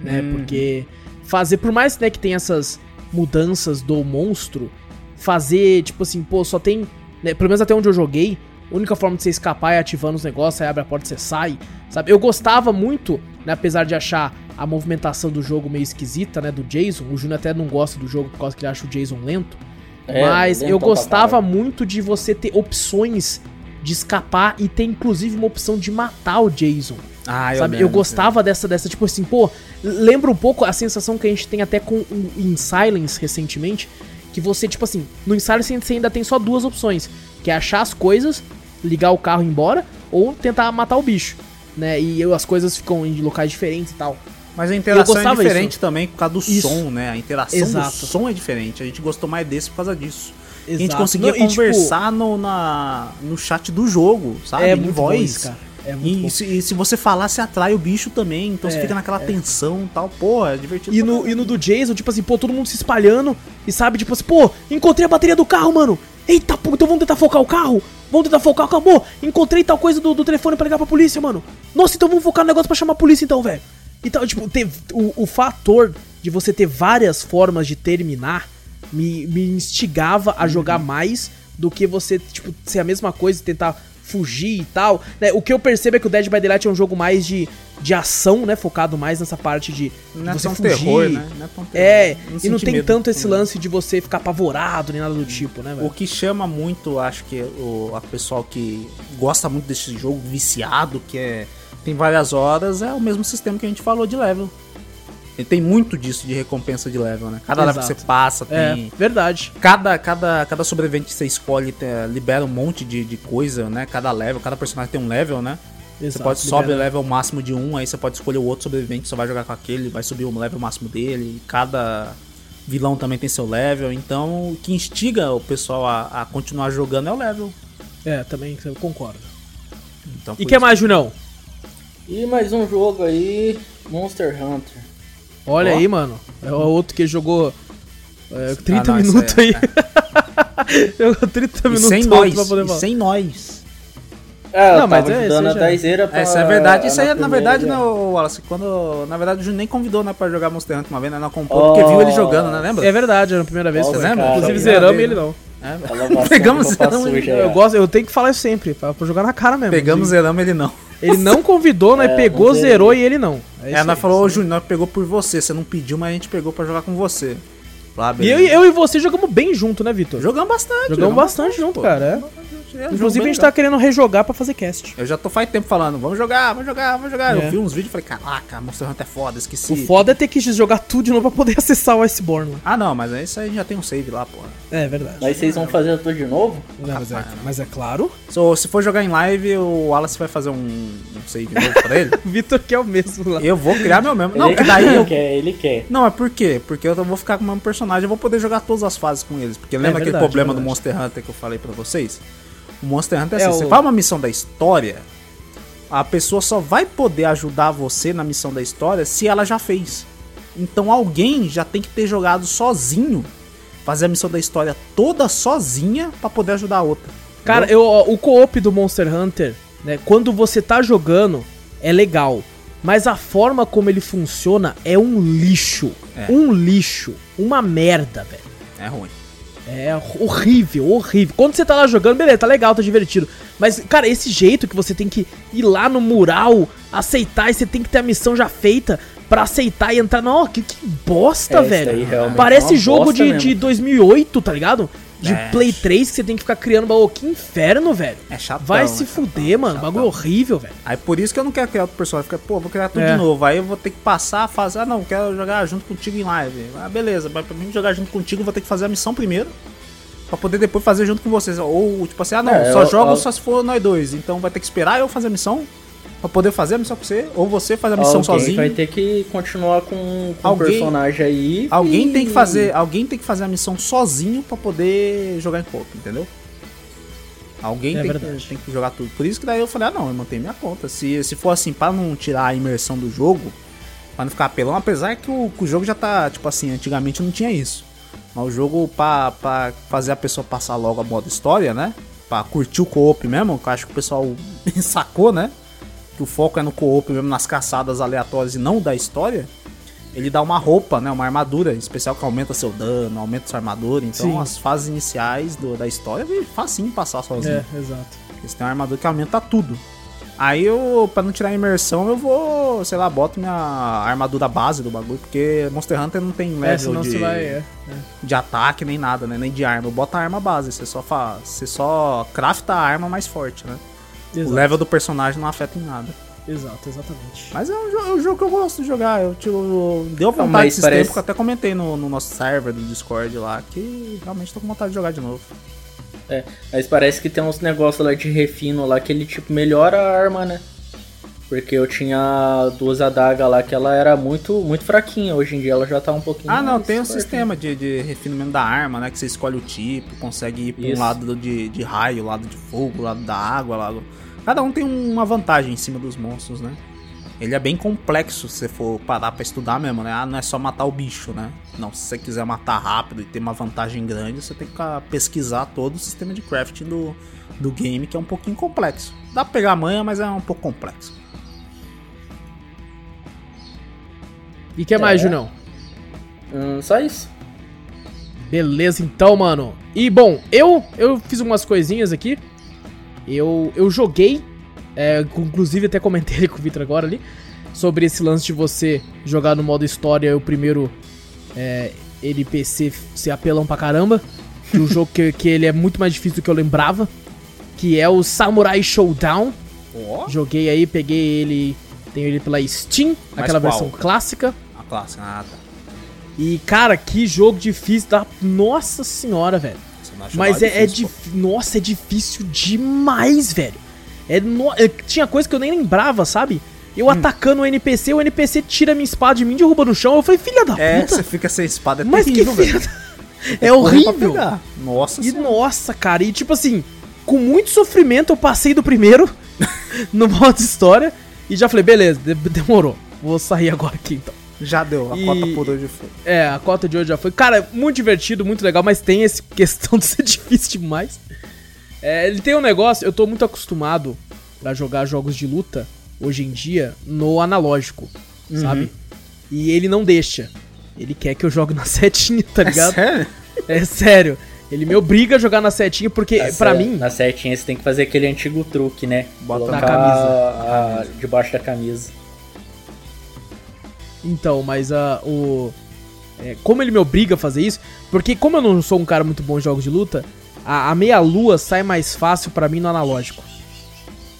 né? Uhum. Porque fazer, por mais né, que tem essas mudanças do monstro, fazer, tipo assim, pô, só tem, né, pelo menos até onde eu joguei, a única forma de você escapar é ativando os negócios, aí abre a porta e você sai, sabe? Eu gostava muito, né, apesar de achar a movimentação do jogo meio esquisita, né, do Jason, o Júnior até não gosta do jogo por causa que ele acha o Jason lento, É, mas eu gostava muito de você ter opções de escapar e ter inclusive uma opção de matar o Jason. Ah, sabe? Eu gostava dessa, dessa, tipo assim, pô, lembra um pouco a sensação que a gente tem até com o In Silence recentemente, que você, tipo assim, no In Silence você ainda tem só duas opções, que é achar as coisas, ligar o carro e ir embora, ou tentar matar o bicho, né? E eu- as coisas ficam em locais diferentes e tal. Mas a interação é diferente isso. também por causa do Isso. som, né? A interação Exato. do som é diferente. A gente gostou mais desse por causa disso. A gente Exato. conseguia Não, e, tipo, conversar no, na, no chat do jogo, sabe? É em voz. isso, cara. É. E se, e se você falar, você atrai o bicho também. Então você É, fica naquela tensão e tal. Pô, é divertido. E no, e no do Jason, tipo assim, pô, todo mundo se espalhando e sabe, tipo assim, pô, encontrei a bateria do carro, mano. Eita, pô, então vamos tentar focar o carro? Vamos tentar focar, acabou. Encontrei tal coisa do, do telefone pra ligar pra polícia, mano. Nossa, então vamos focar no negócio pra chamar a polícia então, velho. Então, tipo, ter, o, o fator de você ter várias formas de terminar me, me instigava a jogar mais do que você, tipo, ser a mesma coisa e tentar fugir e tal. né? O que eu percebo é que o Dead by Daylight é um jogo mais de, de ação, né? Focado mais nessa parte de, de é você fugir. terror, né? Não é terror. É, Não e não tem medo. tanto esse lance de você ficar apavorado nem nada do tipo, né, O velho? que chama muito, acho que o a pessoal que gosta muito desse jogo, viciado, que é tem várias horas, é o mesmo sistema que a gente falou de level. Ele tem muito disso de recompensa de level, né? Cada level que Exato. você passa É, tem. verdade. Cada, cada, cada sobrevivente que você escolhe tem- libera um monte de, de coisa, né? Cada level, cada personagem tem um level, né? Você Exato, pode sobe o libera- level máximo de um, aí você pode escolher o outro sobrevivente, só vai jogar com aquele, vai subir o level máximo dele. Cada vilão também tem seu level. Então, o que instiga o pessoal a, a continuar jogando é o level. É, também eu concordo. Então, E que isso- mais, Junão? E mais um jogo aí, Monster Hunter. Olha Ó. aí, mano. É o outro que jogou é, 30 Ah, não, minutos é- aí. Jogou 30 E minutos sem nós, pra poder e falar. sem nós. É, Não, mas é, ajudando isso a já- pra... Essa é verdade. Isso aí, na na verdade, ali, né, Wallace? Quando, na verdade, o Juninho nem convidou, né, pra jogar Monster Hunter uma vez, né? Não comprou, porque viu ele jogando, né? Lembra? É verdade, era a primeira vez. Nossa, eu- lembra? Inclusive Primeira zeramos vez, ele né? não. É. Pegamos zeramos, suja, Eu, é. gosto, eu tenho que falar isso sempre, pra, pra jogar na cara mesmo. Pegamos, zeramos ele não. Ele não convidou, nós É, pegou, zerou e ele não. É, isso nós aí, falou, ô. Júnior, nós pegou por você. Você não pediu, mas a gente pegou pra jogar com você. Lá, E eu, eu e você jogamos bem junto, né, Vitor? Jogamos bastante. Jogamos bastante junto, pô. cara. é. É, jogo Inclusive, a gente tá querendo rejogar pra fazer cast. Eu já tô faz tempo falando, vamos jogar, vamos jogar, vamos jogar. É. Eu vi uns vídeos e falei, caraca, Monster Hunter é foda, esqueci. O foda é ter que jogar tudo de novo pra poder acessar o Iceborne. lá. Ah, não, mas aí isso aí já tem um save lá, porra. É verdade. Aí vocês vão fazer tudo de novo? Não, mas, é, mas é claro. So, se for jogar em live, o Wallace vai fazer um, um save novo pra ele. O Vitor que é o mesmo lá. Eu vou criar meu mesmo. Não, ele, que daí ele eu. quer, ele quer. Não, é por quê? Porque eu vou ficar com o mesmo personagem, eu vou poder jogar todas as fases com eles. Porque lembra aquele verdade, problema do. Monster Hunter que eu falei pra vocês? O Monster Hunter é É, assim, o- você faz uma missão da história, a pessoa só vai poder ajudar você na missão da história se ela já fez. Então alguém já tem que ter jogado sozinho, fazer a missão da história toda sozinha pra poder ajudar a outra. Cara, eu, o co-op do Monster Hunter, né? Quando você tá jogando, é legal. Mas a forma como ele funciona é um lixo. É. Um lixo. Uma merda, velho. É ruim. É horrível, horrível. Quando você tá lá jogando, beleza, tá legal, tá divertido. Mas, cara, esse jeito que você tem que ir lá no mural, aceitar e você tem que ter a missão já feita pra aceitar e entrar. Não, que, que bosta, É, isso velho. aí realmente Parece é jogo de, mesmo. de 2008, tá ligado? De É. Play 3 que você tem que ficar criando bagulho. Que inferno, velho. É chatão, Vai né, se chatão, fuder, mano. chatão. Bagulho horrível, velho. Aí por isso que eu não quero criar outro personagem. Fica, pô, vou criar tudo É. de novo. Aí eu vou ter que passar a fase. Ah, não, quero jogar junto contigo em live. Ah, beleza, mas pra mim jogar junto contigo, eu vou ter que fazer a missão primeiro. Pra poder depois fazer junto com vocês. Ou, tipo assim, ah, não, É, só eu- jogo eu- só se for nós dois. Então vai ter que esperar eu fazer a missão. Pra poder fazer a missão com você. Ou você fazer a missão Alguém sozinho. vai ter que continuar com, com o Alguém- personagem aí. Alguém e- tem que fazer, alguém tem que fazer a missão sozinho pra poder jogar em co entendeu? Alguém É tem, que, tem que jogar tudo. Por isso que daí eu falei, ah não, eu mantenho minha conta. Se, se for assim, pra não tirar a imersão do jogo, pra não ficar apelão, apesar que o, que o jogo já tá, tipo assim, antigamente não tinha isso. Mas o jogo pra, pra fazer a pessoa passar logo a modo história, né? Pra curtir o co-op mesmo, que eu acho que o pessoal sacou, né? Que o foco é no co-op mesmo, nas caçadas aleatórias e não da história ele dá uma roupa, né, uma armadura especial que aumenta seu dano, aumenta sua armadura. Então Sim. as fases iniciais do- da história é facinho passar sozinho. É, exato. Você tem uma armadura que aumenta tudo. Aí eu, pra não tirar a imersão, eu vou, sei lá, boto minha armadura base do bagulho, porque Monster Hunter não tem É, level senão de, vai. É, é. de ataque nem nada, né? Nem de arma. Eu boto a arma base, você só faz. Você só crafta a arma mais forte, né? Exato, O level do personagem não afeta em nada. exato, exatamente. Mas é um, jo- é um jogo que eu gosto de jogar. Eu tipo, deu vontade mas esses parece- tempos que eu até comentei no, no nosso server do Discord lá que realmente tô com vontade de jogar de novo. É, mas parece que tem uns negócios lá de refino lá que ele, tipo, melhora a arma, né? Porque eu tinha duas adagas lá que ela era muito, muito fraquinha. Hoje em dia ela já tá um pouquinho Ah, não, mais tem um sistema de, de refinamento da arma, né? Que você escolhe o tipo, consegue ir pra um Isso. lado de, de raio, lado de fogo, lado da água, lado. Cada um tem uma vantagem em cima dos monstros, né? Ele é bem complexo se você for parar pra estudar mesmo, né? Ah, não é só matar o bicho, né? Não, se você quiser matar rápido e ter uma vantagem grande, você tem que pesquisar todo o sistema de crafting do, do game, que é um pouquinho complexo. Dá pra pegar a manha, mas é um pouco complexo. E que mais, É. Junão? Hum, só isso. Beleza, então, mano. E bom, eu eu fiz umas coisinhas aqui. Eu, eu joguei, é, inclusive até comentei com o Victor agora ali, sobre esse lance de você jogar no modo história o primeiro é, NPC ser apelão pra caramba. O jogo que, que ele é muito mais difícil do que eu lembrava. Que é o Samurai Showdown. Ó, Joguei aí, peguei ele, tenho ele pela Steam, Mas aquela qual? versão clássica. a. Ah, tá. E cara, que jogo difícil da nossa senhora, velho. Mas é, é difícil, dif... Nossa, é difícil demais, velho. É no... é- Tinha coisa que eu nem lembrava, sabe? Hum. Eu atacando o NPC, o NPC tira minha espada de mim, derruba no chão. Eu falei, filha da. É, puta. você fica sem espada, é Mas que terrível, filha velho. da... É horrível. Nossa E senhora. nossa, cara, e tipo assim, com muito sofrimento eu passei do primeiro no modo história e já falei, beleza, de- demorou. Vou sair agora aqui então. Já deu, a E- cota por hoje foi. É, a cota de hoje já foi. Cara, muito divertido, muito legal, mas tem essa questão de ser difícil demais. É, ele tem um negócio, eu tô muito acostumado pra jogar jogos de luta hoje em dia no analógico, sabe? E ele não deixa. Ele quer que eu jogue na setinha, tá ligado? Sério? É sério. Ele me obriga a jogar na setinha porque, Na pra mim, Na setinha você tem que fazer aquele antigo truque, né? Bota na camisa. a- a- debaixo da camisa. Então, mas a o é, como ele me obriga a fazer isso, porque como eu não sou um cara muito bom em jogos de luta, a, a meia lua sai mais fácil pra mim no analógico.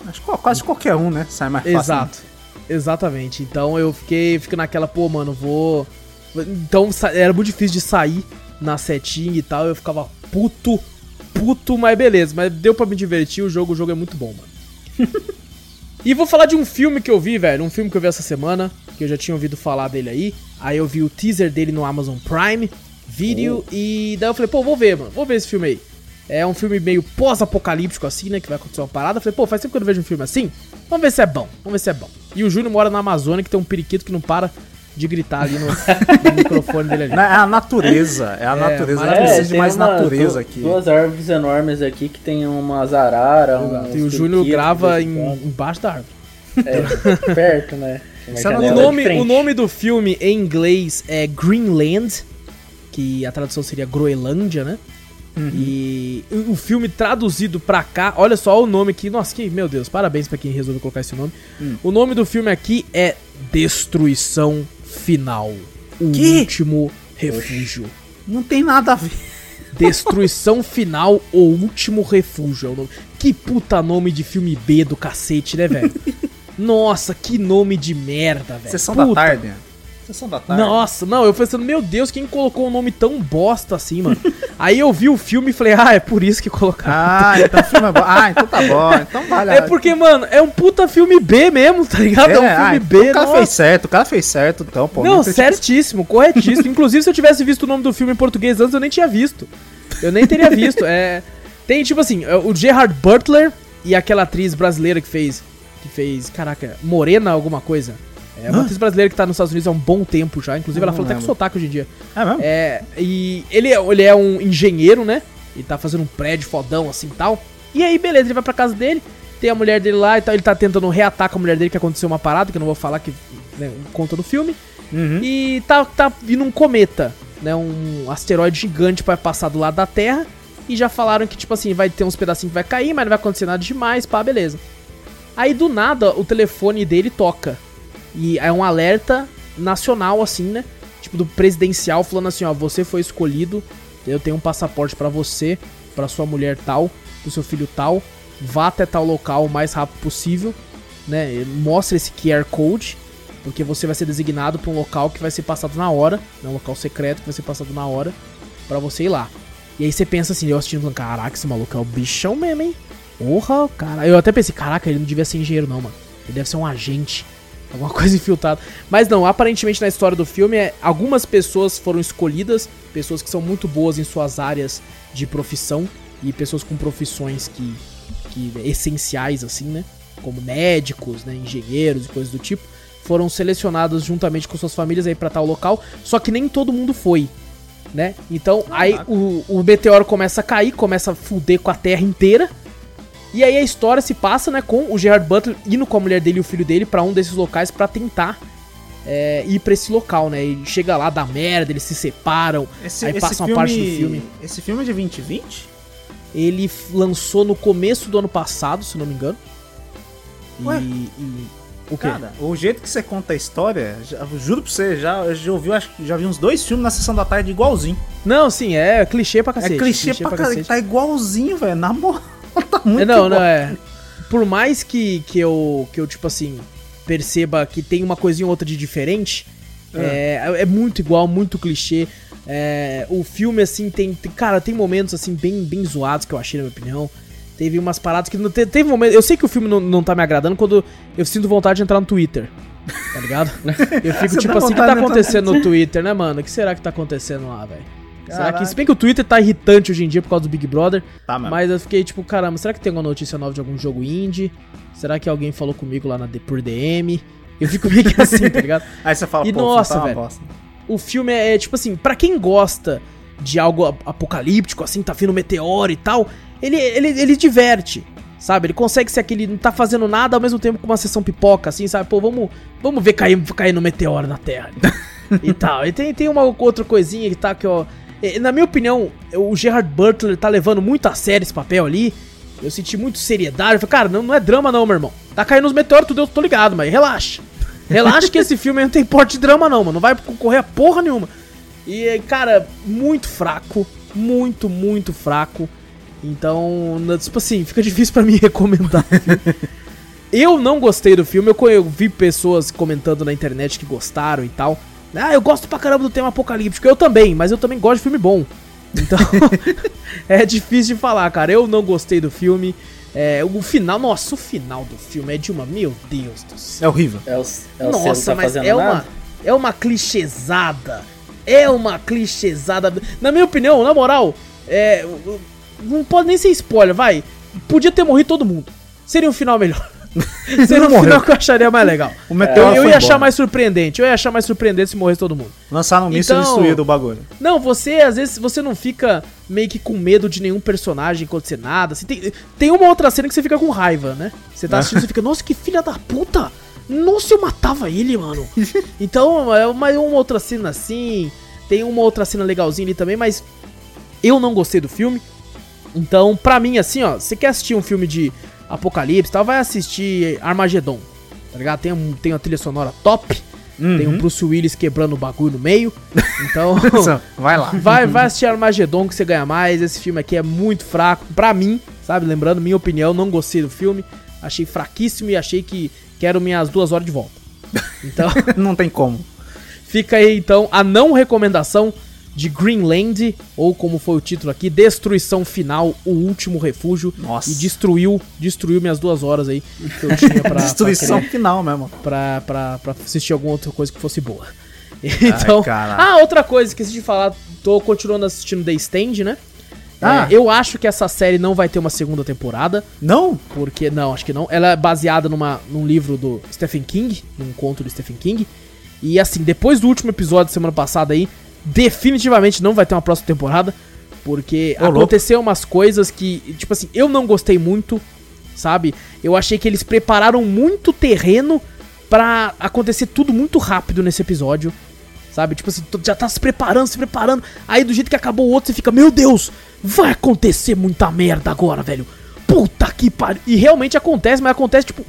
Acho que quase qualquer um, né? Sai mais fácil. Exato. Exatamente. Então eu fiquei, fico naquela, pô, mano, vou então era muito difícil de sair na setinha e tal, eu ficava puto, puto, mas beleza, mas deu pra me divertir, o jogo, o jogo é muito bom, mano. E vou falar de um filme que eu vi, velho. Um filme que eu vi essa semana, que eu já tinha ouvido falar dele aí. Aí eu vi o teaser dele no Amazon Prime Video. E daí eu falei, pô, vou ver, mano. Vou ver esse filme aí. É um filme meio pós-apocalíptico, assim, né? Que vai acontecer uma parada. Eu falei, pô, faz tempo que eu não vejo um filme assim. Vamos ver se é bom. Vamos ver se é bom. E o Júnior mora na Amazônia, que tem um periquito que não para de gritar ali no, no microfone dele ali. Não, É a natureza, é a natureza. A gente maravilha. precisa de mais uma- natureza aqui. Duas árvores enormes aqui que tem umas araras. Uns E o Júnior grava em, embaixo da árvore. É, perto, né? O nome, o nome do filme em inglês é Greenland, que a tradução seria Groenlândia, né? E o filme traduzido pra cá, olha só o nome aqui. Nossa, que, meu Deus, parabéns pra quem resolveu colocar esse nome. O nome do filme aqui é Destruição Final. O Que? último refúgio. Não tem nada a ver. Destruição Final, o último refúgio. É o nome. Que puta nome de filme B do cacete, né, velho? Nossa, que nome de merda, velho. Sessão da Puta tarde. Sessão da tarde. nossa, não, eu pensando, meu Deus, quem colocou um nome tão bosta assim, mano? Aí eu vi o filme e falei, ah, é por isso que colocaram. Ah, então o filme é bom. Ah, então tá bom. Então vale. a- é porque, mano, é um puta filme B mesmo, tá ligado? É, um filme ah, B, então O cara nossa. fez certo, o cara fez certo, então, pô. Não, tem- certíssimo, corretíssimo. Inclusive, se eu tivesse visto o nome do filme em português antes, eu nem tinha visto. Eu nem teria visto. É, tem, tipo assim, é, o Gerard Butler e aquela atriz brasileira que fez. Que fez, caraca, Morena alguma coisa. É uma Hã? atriz brasileira que tá nos Estados Unidos há um bom tempo já. Inclusive, ela falou até com lembro. sotaque hoje em dia. É mesmo? É, e ele, é- ele é um engenheiro, né? Ele tá fazendo um prédio fodão assim e tal. E aí, beleza, ele vai pra casa dele, tem a mulher dele lá e tal. Ele tá tentando reatar com a mulher dele que aconteceu uma parada, que eu não vou falar que né, conta do filme. Uhum. E tá, tá vindo um cometa, né? Um asteroide gigante pra passar do lado da Terra. E já falaram que, tipo assim, vai ter uns pedacinhos que vai cair, mas não vai acontecer nada demais, pá, beleza. Aí do nada o telefone dele toca. E é um alerta nacional, assim, né? Tipo, do presidencial falando assim, ó, você foi escolhido, eu tenho um passaporte pra você, pra sua mulher tal, pro seu filho tal, vá até tal local o mais rápido possível, né? Mostra esse QR Code, porque você vai ser designado pra um local que vai ser passado na hora, né? Um local secreto que vai ser passado na hora, pra você ir lá. E aí você pensa assim, eu assistindo, caraca, esse maluco é o bichão mesmo, hein? Porra, cara. Eu até pensei, caraca, ele não devia ser engenheiro, não, mano. Ele deve ser um agente. Alguma coisa infiltrada. Mas não, aparentemente na história do filme, é, algumas pessoas foram escolhidas, pessoas que são muito boas em suas áreas de profissão e pessoas com profissões que, que essenciais, assim, né? Como médicos, né? engenheiros e coisas do tipo, foram selecionadas juntamente com suas famílias aí para tal local. Só que nem todo mundo foi, né? Então aí o, o meteoro começa a cair, começa a fuder com a Terra inteira. E aí a história se passa, né, com o Gerard Butler indo com a mulher dele e o filho dele para um desses locais para tentar é, ir pra esse local, né? E chega lá, dá merda, eles se separam, Esse, aí passa uma filme, parte do filme. Esse filme é de 2020? Ele lançou no começo do ano passado, se não me engano. E. Ué? e- o quê? Cara, o jeito que você conta a história, já, juro pra você, já, já ouvi, acho que já vi uns dois filmes na sessão da tarde igualzinho. Não, sim, é clichê pra cacete. é clichê, pra caralho, cacete. tá igualzinho, velho. Na moral, tá muito É, não, igual. não, é. Por mais que, que, eu, que eu, tipo assim, perceba que tem uma coisinha ou outra de diferente, é, é muito igual, muito clichê. É, o filme, assim, tem, tem- Cara, tem momentos, assim, bem, bem zoados que eu achei, na minha opinião. Teve umas paradas que. não te- Teve momentos. Eu sei que o filme não, não tá me agradando quando eu sinto vontade de entrar no Twitter. Tá ligado? Eu fico Você tipo assim, o que tá acontecendo no no Twitter, né, mano? O que será que tá acontecendo lá, velho? Será que. Se bem que o Twitter tá irritante hoje em dia por causa do Big Brother. Tá, mesmo. Mas eu fiquei tipo, caramba, será que tem alguma notícia nova de algum jogo indie? Será que alguém falou comigo lá na, por DM? Eu fico meio que assim, tá ligado? Aí você fala, E pô, nossa, tá velho. bosta. O filme é, é, tipo assim, pra quem gosta de algo ap- apocalíptico, assim, tá vindo meteoro e tal, ele, ele, ele diverte, sabe? Ele consegue ser aquele, não tá fazendo nada ao mesmo tempo com uma sessão pipoca, assim, sabe? Pô, vamos, vamos ver cair, cair no meteoro na Terra. e tal. E tem, tem uma outra coisinha que tá que, ó. Na minha opinião, o Gerard Butler tá levando muito a sério esse papel ali. Eu senti muito seriedade. Eu falei, cara, não, não é drama não, meu irmão. Tá caindo os meteoros, tudo eu tô ligado, mas relaxa. Relaxa que esse filme não tem porte de drama não, mano. Não vai concorrer a porra nenhuma. E, cara, muito fraco. Muito, muito fraco. Então, tipo assim, fica difícil pra mim recomendar. eu não gostei do filme. Eu vi pessoas comentando na internet que gostaram e tal. Ah, eu gosto pra caramba do tema apocalíptico. Eu também, mas eu também gosto de filme bom. Então, é difícil de falar, cara. Eu não gostei do filme. É, o final, nossa, o final do filme é de uma. Meu Deus do céu. É horrível. É o, é o Nossa, tá mas é uma, nada? é uma clichêsada. É uma clichêsada. Na minha opinião, na moral, é, não pode nem ser spoiler, vai. Podia ter morrido todo mundo. Seria um final melhor. Seria Não um morreu. final que eu acharia mais legal. O meteoro Eu, eu ia achar mais surpreendente. Eu ia achar mais surpreendente se morresse todo mundo. Lançaram um míssil Então- destruído o bagulho. Não, você, às vezes, você não fica meio que com medo de nenhum personagem acontecer nada. Assim, tem, tem uma outra cena que você fica com raiva, né? Você tá assistindo e fica, nossa, que filha da puta! Nossa, eu matava ele, mano. Então, é uma, uma outra cena assim. Tem uma outra cena legalzinha ali também, mas eu não gostei do filme. Então, pra mim, assim, ó, você quer assistir um filme de apocalipse e tal, vai assistir Armageddon. Tá ligado? Tem, um, tem uma trilha sonora top. Tem um Bruce Willis quebrando o bagulho no meio. Então. Vai lá. Vai, vai assistir Armageddon que você ganha mais. Esse filme aqui é muito fraco. Pra mim, sabe? Lembrando, minha opinião, não gostei do filme. Achei fraquíssimo e achei que quero minhas duas horas de volta. Então, Não tem como. fica aí então a não recomendação de Greenland, ou como foi o título aqui, Destruição Final, o último refúgio. Nossa. E destruiu, destruiu minhas duas horas aí que eu tinha pra, Destruição pra, final mesmo. pra, pra, pra assistir alguma outra coisa que fosse boa. Então, caralho. ah, outra coisa, esqueci de falar, tô continuando assistindo The Stand, né? Ah. É, eu acho que essa série não vai ter uma segunda temporada, Não? porque não, acho que não. Ela é baseada numa, num livro do Stephen King, num conto do Stephen King. E assim, depois do último episódio da semana passada aí, definitivamente não vai ter uma próxima temporada, porque Ô, louco. aconteceu umas coisas que, tipo assim, eu não gostei muito, sabe? Eu achei que eles prepararam muito terreno pra acontecer tudo muito rápido nesse episódio. Sabe? Tipo assim, já tá se preparando, se preparando. Aí do jeito que acabou o outro, você fica, meu Deus, vai acontecer muita merda agora, velho. Puta que pariu. E realmente acontece, mas acontece, tipo,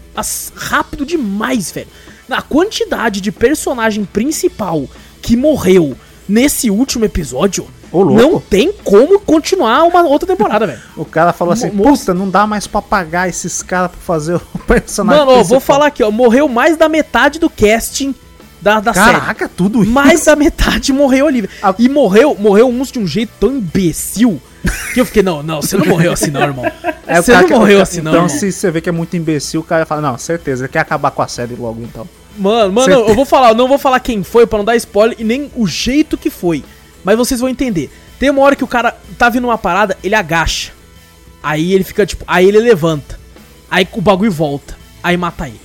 rápido demais, velho. Na quantidade de personagem principal que morreu nesse último episódio, Ô, não tem como continuar uma outra temporada, velho. O cara falou assim, Mo- puta, não dá mais pra pagar esses caras pra fazer o personagem Mano, ó, vou principal." falar aqui, ó. Morreu mais da metade do casting da, da série. Caraca, tudo isso. Mais da metade morreu ali. A- E morreu, morreu uns de um jeito tão imbecil. Que eu fiquei, não, não, você não morreu assim não, irmão. É, você não que- morreu assim não, Então, se você vê que é muito imbecil, o cara fala, não, certeza, ele quer acabar com a série logo, então. Mano, mano, Certeza. eu vou falar, eu não vou falar quem foi pra não dar spoiler e nem o jeito que foi. Mas vocês vão entender. Tem uma hora que o cara tá vindo uma parada, ele agacha. Aí ele fica tipo, aí ele levanta. Aí o bagulho volta. Aí mata ele.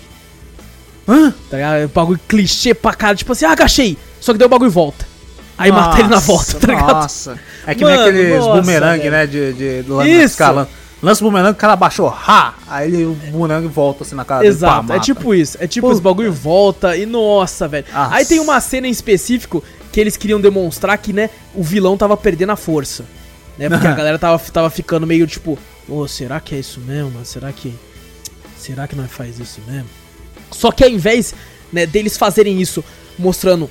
Hã? Tá ligado? O bagulho clichê pra cara, tipo assim, ah, agachei. Só que daí o bagulho volta. Aí mata ele na volta, tá ligado? Nossa. É que Mano, nem aqueles nossa, bumerangue, né? De, de, de Isso. escalando. Lança o bumerangue, o cara baixou, ha! Aí ele, o bumerangue volta assim na cara dele, pá, Exato, é tipo isso. É tipo os bagulho volta e nossa, velho. Nossa. Aí tem uma cena em específico que eles queriam demonstrar que, né, o vilão tava perdendo a força. Né? Porque a galera tava, tava ficando meio tipo, ô, será que é isso mesmo, mano? Será que. Será que nós faz isso mesmo? Só que ao invés né, deles fazerem isso mostrando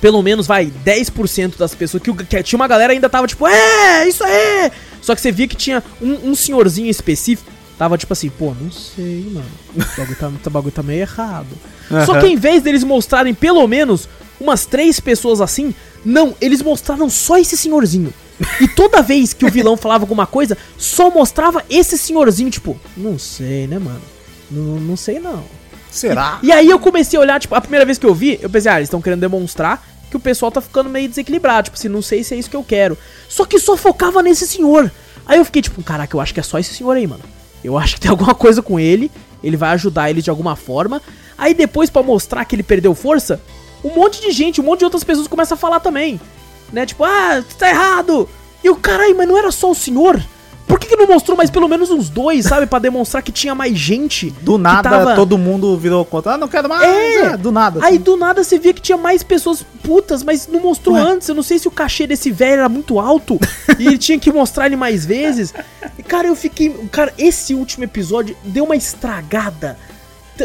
pelo menos, vai, 10% das pessoas. Que, que tinha uma galera ainda tava tipo, é, isso aí! Só que você via que tinha um, um senhorzinho específico. Tava tipo assim, pô, não sei, mano. O bagulho tá, o bagulho tá meio errado. Só que em vez deles mostrarem pelo menos umas três pessoas assim, não, eles mostraram só esse senhorzinho. E toda vez que o vilão falava alguma coisa, só mostrava esse senhorzinho, tipo, não sei, né, mano? Não, não sei não. Será? E aí eu comecei a olhar, tipo, a primeira vez que eu vi, eu pensei, ah, eles estão querendo demonstrar que o pessoal tá ficando meio desequilibrado, tipo assim, não sei se é isso que eu quero. Só que só focava nesse senhor. Aí eu fiquei tipo, caraca, eu acho que é só esse senhor aí, mano. Eu acho que tem alguma coisa com ele, ele vai ajudar ele de alguma forma. Aí depois, pra mostrar que ele perdeu força, um monte de gente, um monte de outras pessoas começa a falar também. Né, tipo, ah, tá errado. E o caralho, mas não era só o senhor? Por que, que não mostrou mais pelo menos uns dois, sabe? Pra demonstrar que tinha mais gente. Do nada, tava- todo mundo virou contra. Ah, não quero mais. É. É, do nada. Aí assim. do nada você via que tinha mais pessoas putas, mas não mostrou Ué. antes. Eu não sei se o cachê desse velho era muito alto e ele tinha que mostrar ele mais vezes. E, cara, eu fiquei. Cara, esse último episódio deu uma estragada.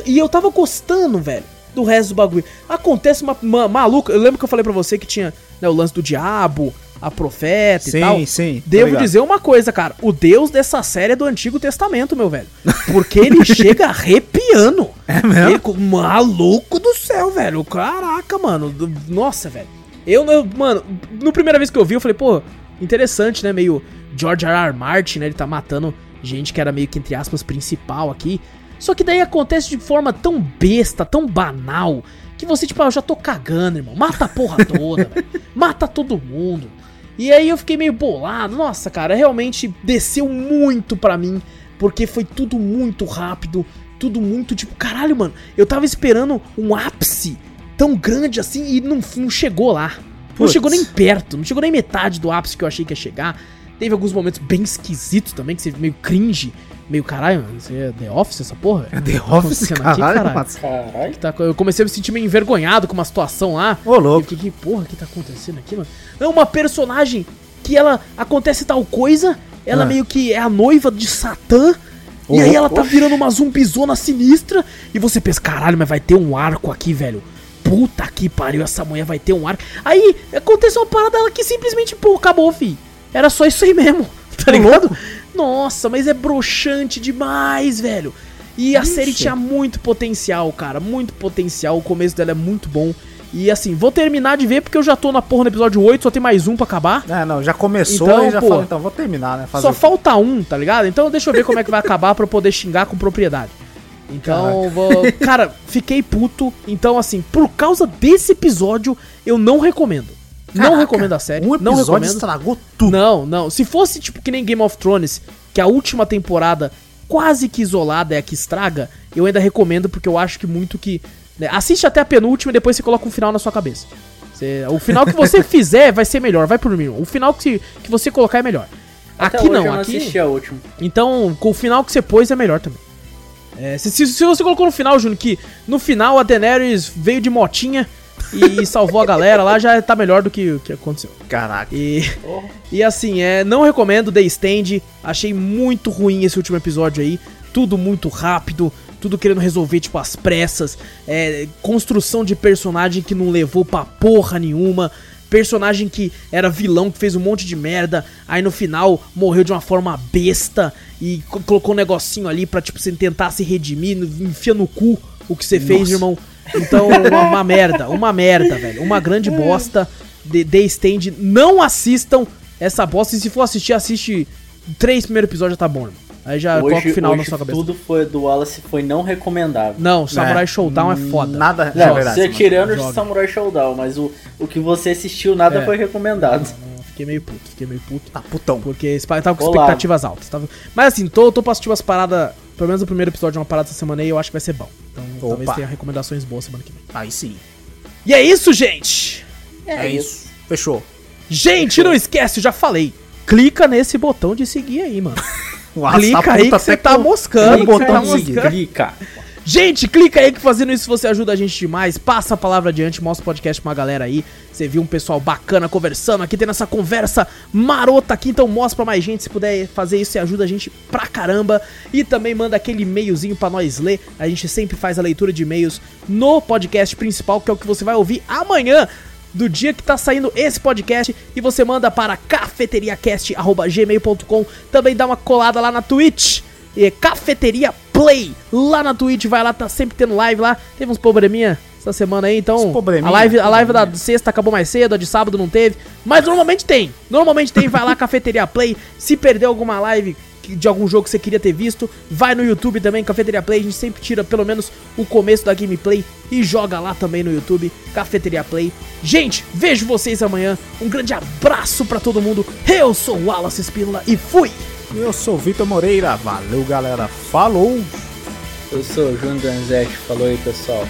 E eu tava gostando, velho, do resto do bagulho. Acontece uma, uma maluca. Eu lembro que eu falei pra você que tinha né, o lance do diabo, a profeta Sim, e tal. sim, tô Devo dizer uma coisa, cara. O Deus dessa série é do Antigo Testamento, meu velho. Porque ele chega arrepiando. É mesmo? Ele, co- maluco do céu, velho. Caraca, mano. Nossa, velho. Eu, eu, mano, no primeira vez que eu vi, eu falei, pô, interessante, né? Meio George R. R. Martin, né? Ele tá matando gente que era meio que, entre aspas, principal aqui. Só que daí acontece de forma tão besta, tão banal, que você, tipo, ah, eu já tô cagando, irmão. Mata a porra toda, velho. Mata todo mundo. E aí eu fiquei meio bolado. Nossa, cara, realmente desceu muito pra mim. Porque foi tudo muito rápido. Tudo muito tipo, caralho, mano. Eu tava esperando um ápice tão grande assim e não, não chegou lá. Não chegou nem perto. Não chegou nem metade do ápice que eu achei que ia chegar. Teve alguns momentos bem esquisitos também, que você meio cringe. Meio caralho, mano. Você é The Office essa porra? É? The Tá Office, caralho, caralho? Mats. Caralho. Que tá- eu comecei a me sentir meio envergonhado com uma situação lá. Ô, Eu louco. fiquei, que porra que tá acontecendo aqui, mano? É uma personagem que ela acontece tal coisa, ela Ah. meio que é a noiva de Satã. Ô, e aí ela tá virando uma zumbizona sinistra. E você pensa, caralho, mas vai ter um arco aqui, velho. Puta que pariu, essa mulher vai ter um arco. Aí acontece uma parada dela que simplesmente, pô, acabou, fi. Era só isso aí mesmo, tá ligado? Nossa, mas é broxante demais, velho. E a série tinha muito potencial, cara. Muito potencial. O começo dela é muito bom. E assim, vou terminar de ver porque eu já tô na porra no episódio 8, só tem mais um pra acabar. É, não, já começou Então, e já pô, falou, então vou terminar, né? Fazer Só falta um, tá ligado? Então deixa eu ver como é que vai acabar pra eu poder xingar com propriedade. Então, vou... cara, fiquei puto. Então, assim, por causa desse episódio, eu não recomendo. Não Caraca, recomendo a série. Um não episódio recomendo. estragou tudo. Não, não. Se fosse tipo que nem Game of Thrones, que a última temporada quase que isolada é a que estraga, eu ainda recomendo porque eu acho que muito que. né, assiste até a penúltima e depois você coloca um final na sua cabeça. Você- o final que você fizer vai ser melhor, vai por mim. O final que, que você colocar é melhor. Até aqui não, eu não aqui. assisti a última. Então, com o final que você pôs é melhor também. É, se, se- se você colocou no final, Júnior, que no final a Daenerys veio de motinha e salvou a galera lá, já tá melhor do que o que aconteceu. Caraca. E, e assim, é, não recomendo The Stand. Achei muito ruim esse último episódio aí. Tudo muito rápido, tudo querendo resolver, tipo, às pressas. É, construção de personagem que não levou pra porra nenhuma. Personagem que era vilão, que fez um monte de merda. Aí no final morreu de uma forma besta. E co- colocou um negocinho ali pra, tipo, você tentar se redimir. no- Enfia no cu o que você fez, Nossa. irmão. Então, uma, uma merda, uma merda, velho. Uma grande bosta. The, The Stand, não assistam, essa bosta. E se for assistir, assiste três primeiros episódios já tá bom, irmão. Aí já coloca o final hoje na sua cabeça. tudo foi do Wallace foi não recomendável. Não, Samurai Showdown é foda. Nada, Não, é verdade. você mano. tirando o. Samurai Showdown, mas o, o que você assistiu nada É. foi recomendado. Não, Fiquei meio puto, fiquei meio puto. Tá putão. Porque tava com Olá. expectativas altas. Tava... Mas assim, tô, tô pra assistir umas paradas. Pelo menos o primeiro episódio de uma parada essa semana aí, eu acho que vai ser bom. Então talvez Opa. tenha recomendações boas semana que vem. Aí sim. E é isso, gente! É, isso. Fechou. Gente, não esquece, eu já falei. Clica nesse botão de seguir aí, mano. Nossa, Clica tá aí puta que você tá com- moscando. o botão tá de seguir. moscando. Clica. Gente, clica aí que fazendo isso você ajuda a gente demais. Passa a palavra adiante, mostra o podcast pra uma galera aí. Você viu um pessoal bacana conversando aqui, tendo essa conversa marota aqui. Então mostra pra mais gente. Se puder fazer isso, você ajuda a gente pra caramba. E também manda aquele e-mailzinho pra nós ler. A gente sempre faz a leitura de e-mails no podcast principal, que é o que você vai ouvir amanhã. Do dia que tá saindo esse podcast e você manda para cafeteriacast.gmail.com Também dá uma colada lá na Twitch e Cafeteria Play lá na Twitch, vai lá, tá sempre tendo live lá. Teve uns probleminha essa semana aí, então a live, a live da sexta acabou mais cedo, a de sábado não teve, mas normalmente tem. Normalmente tem, vai lá Cafeteria Play. Se perdeu alguma live de algum jogo que você queria ter visto, vai no YouTube também, Cafeteria Play, a gente sempre tira pelo menos o começo da gameplay e joga lá também no YouTube, Cafeteria Play. Gente, vejo vocês amanhã. Um grande abraço pra todo mundo. Eu sou o Wallace Espínola e fui. Eu sou o Vitor Moreira. Valeu, galera. Falou. Eu sou o Júnior Danzetti, falou aí pessoal.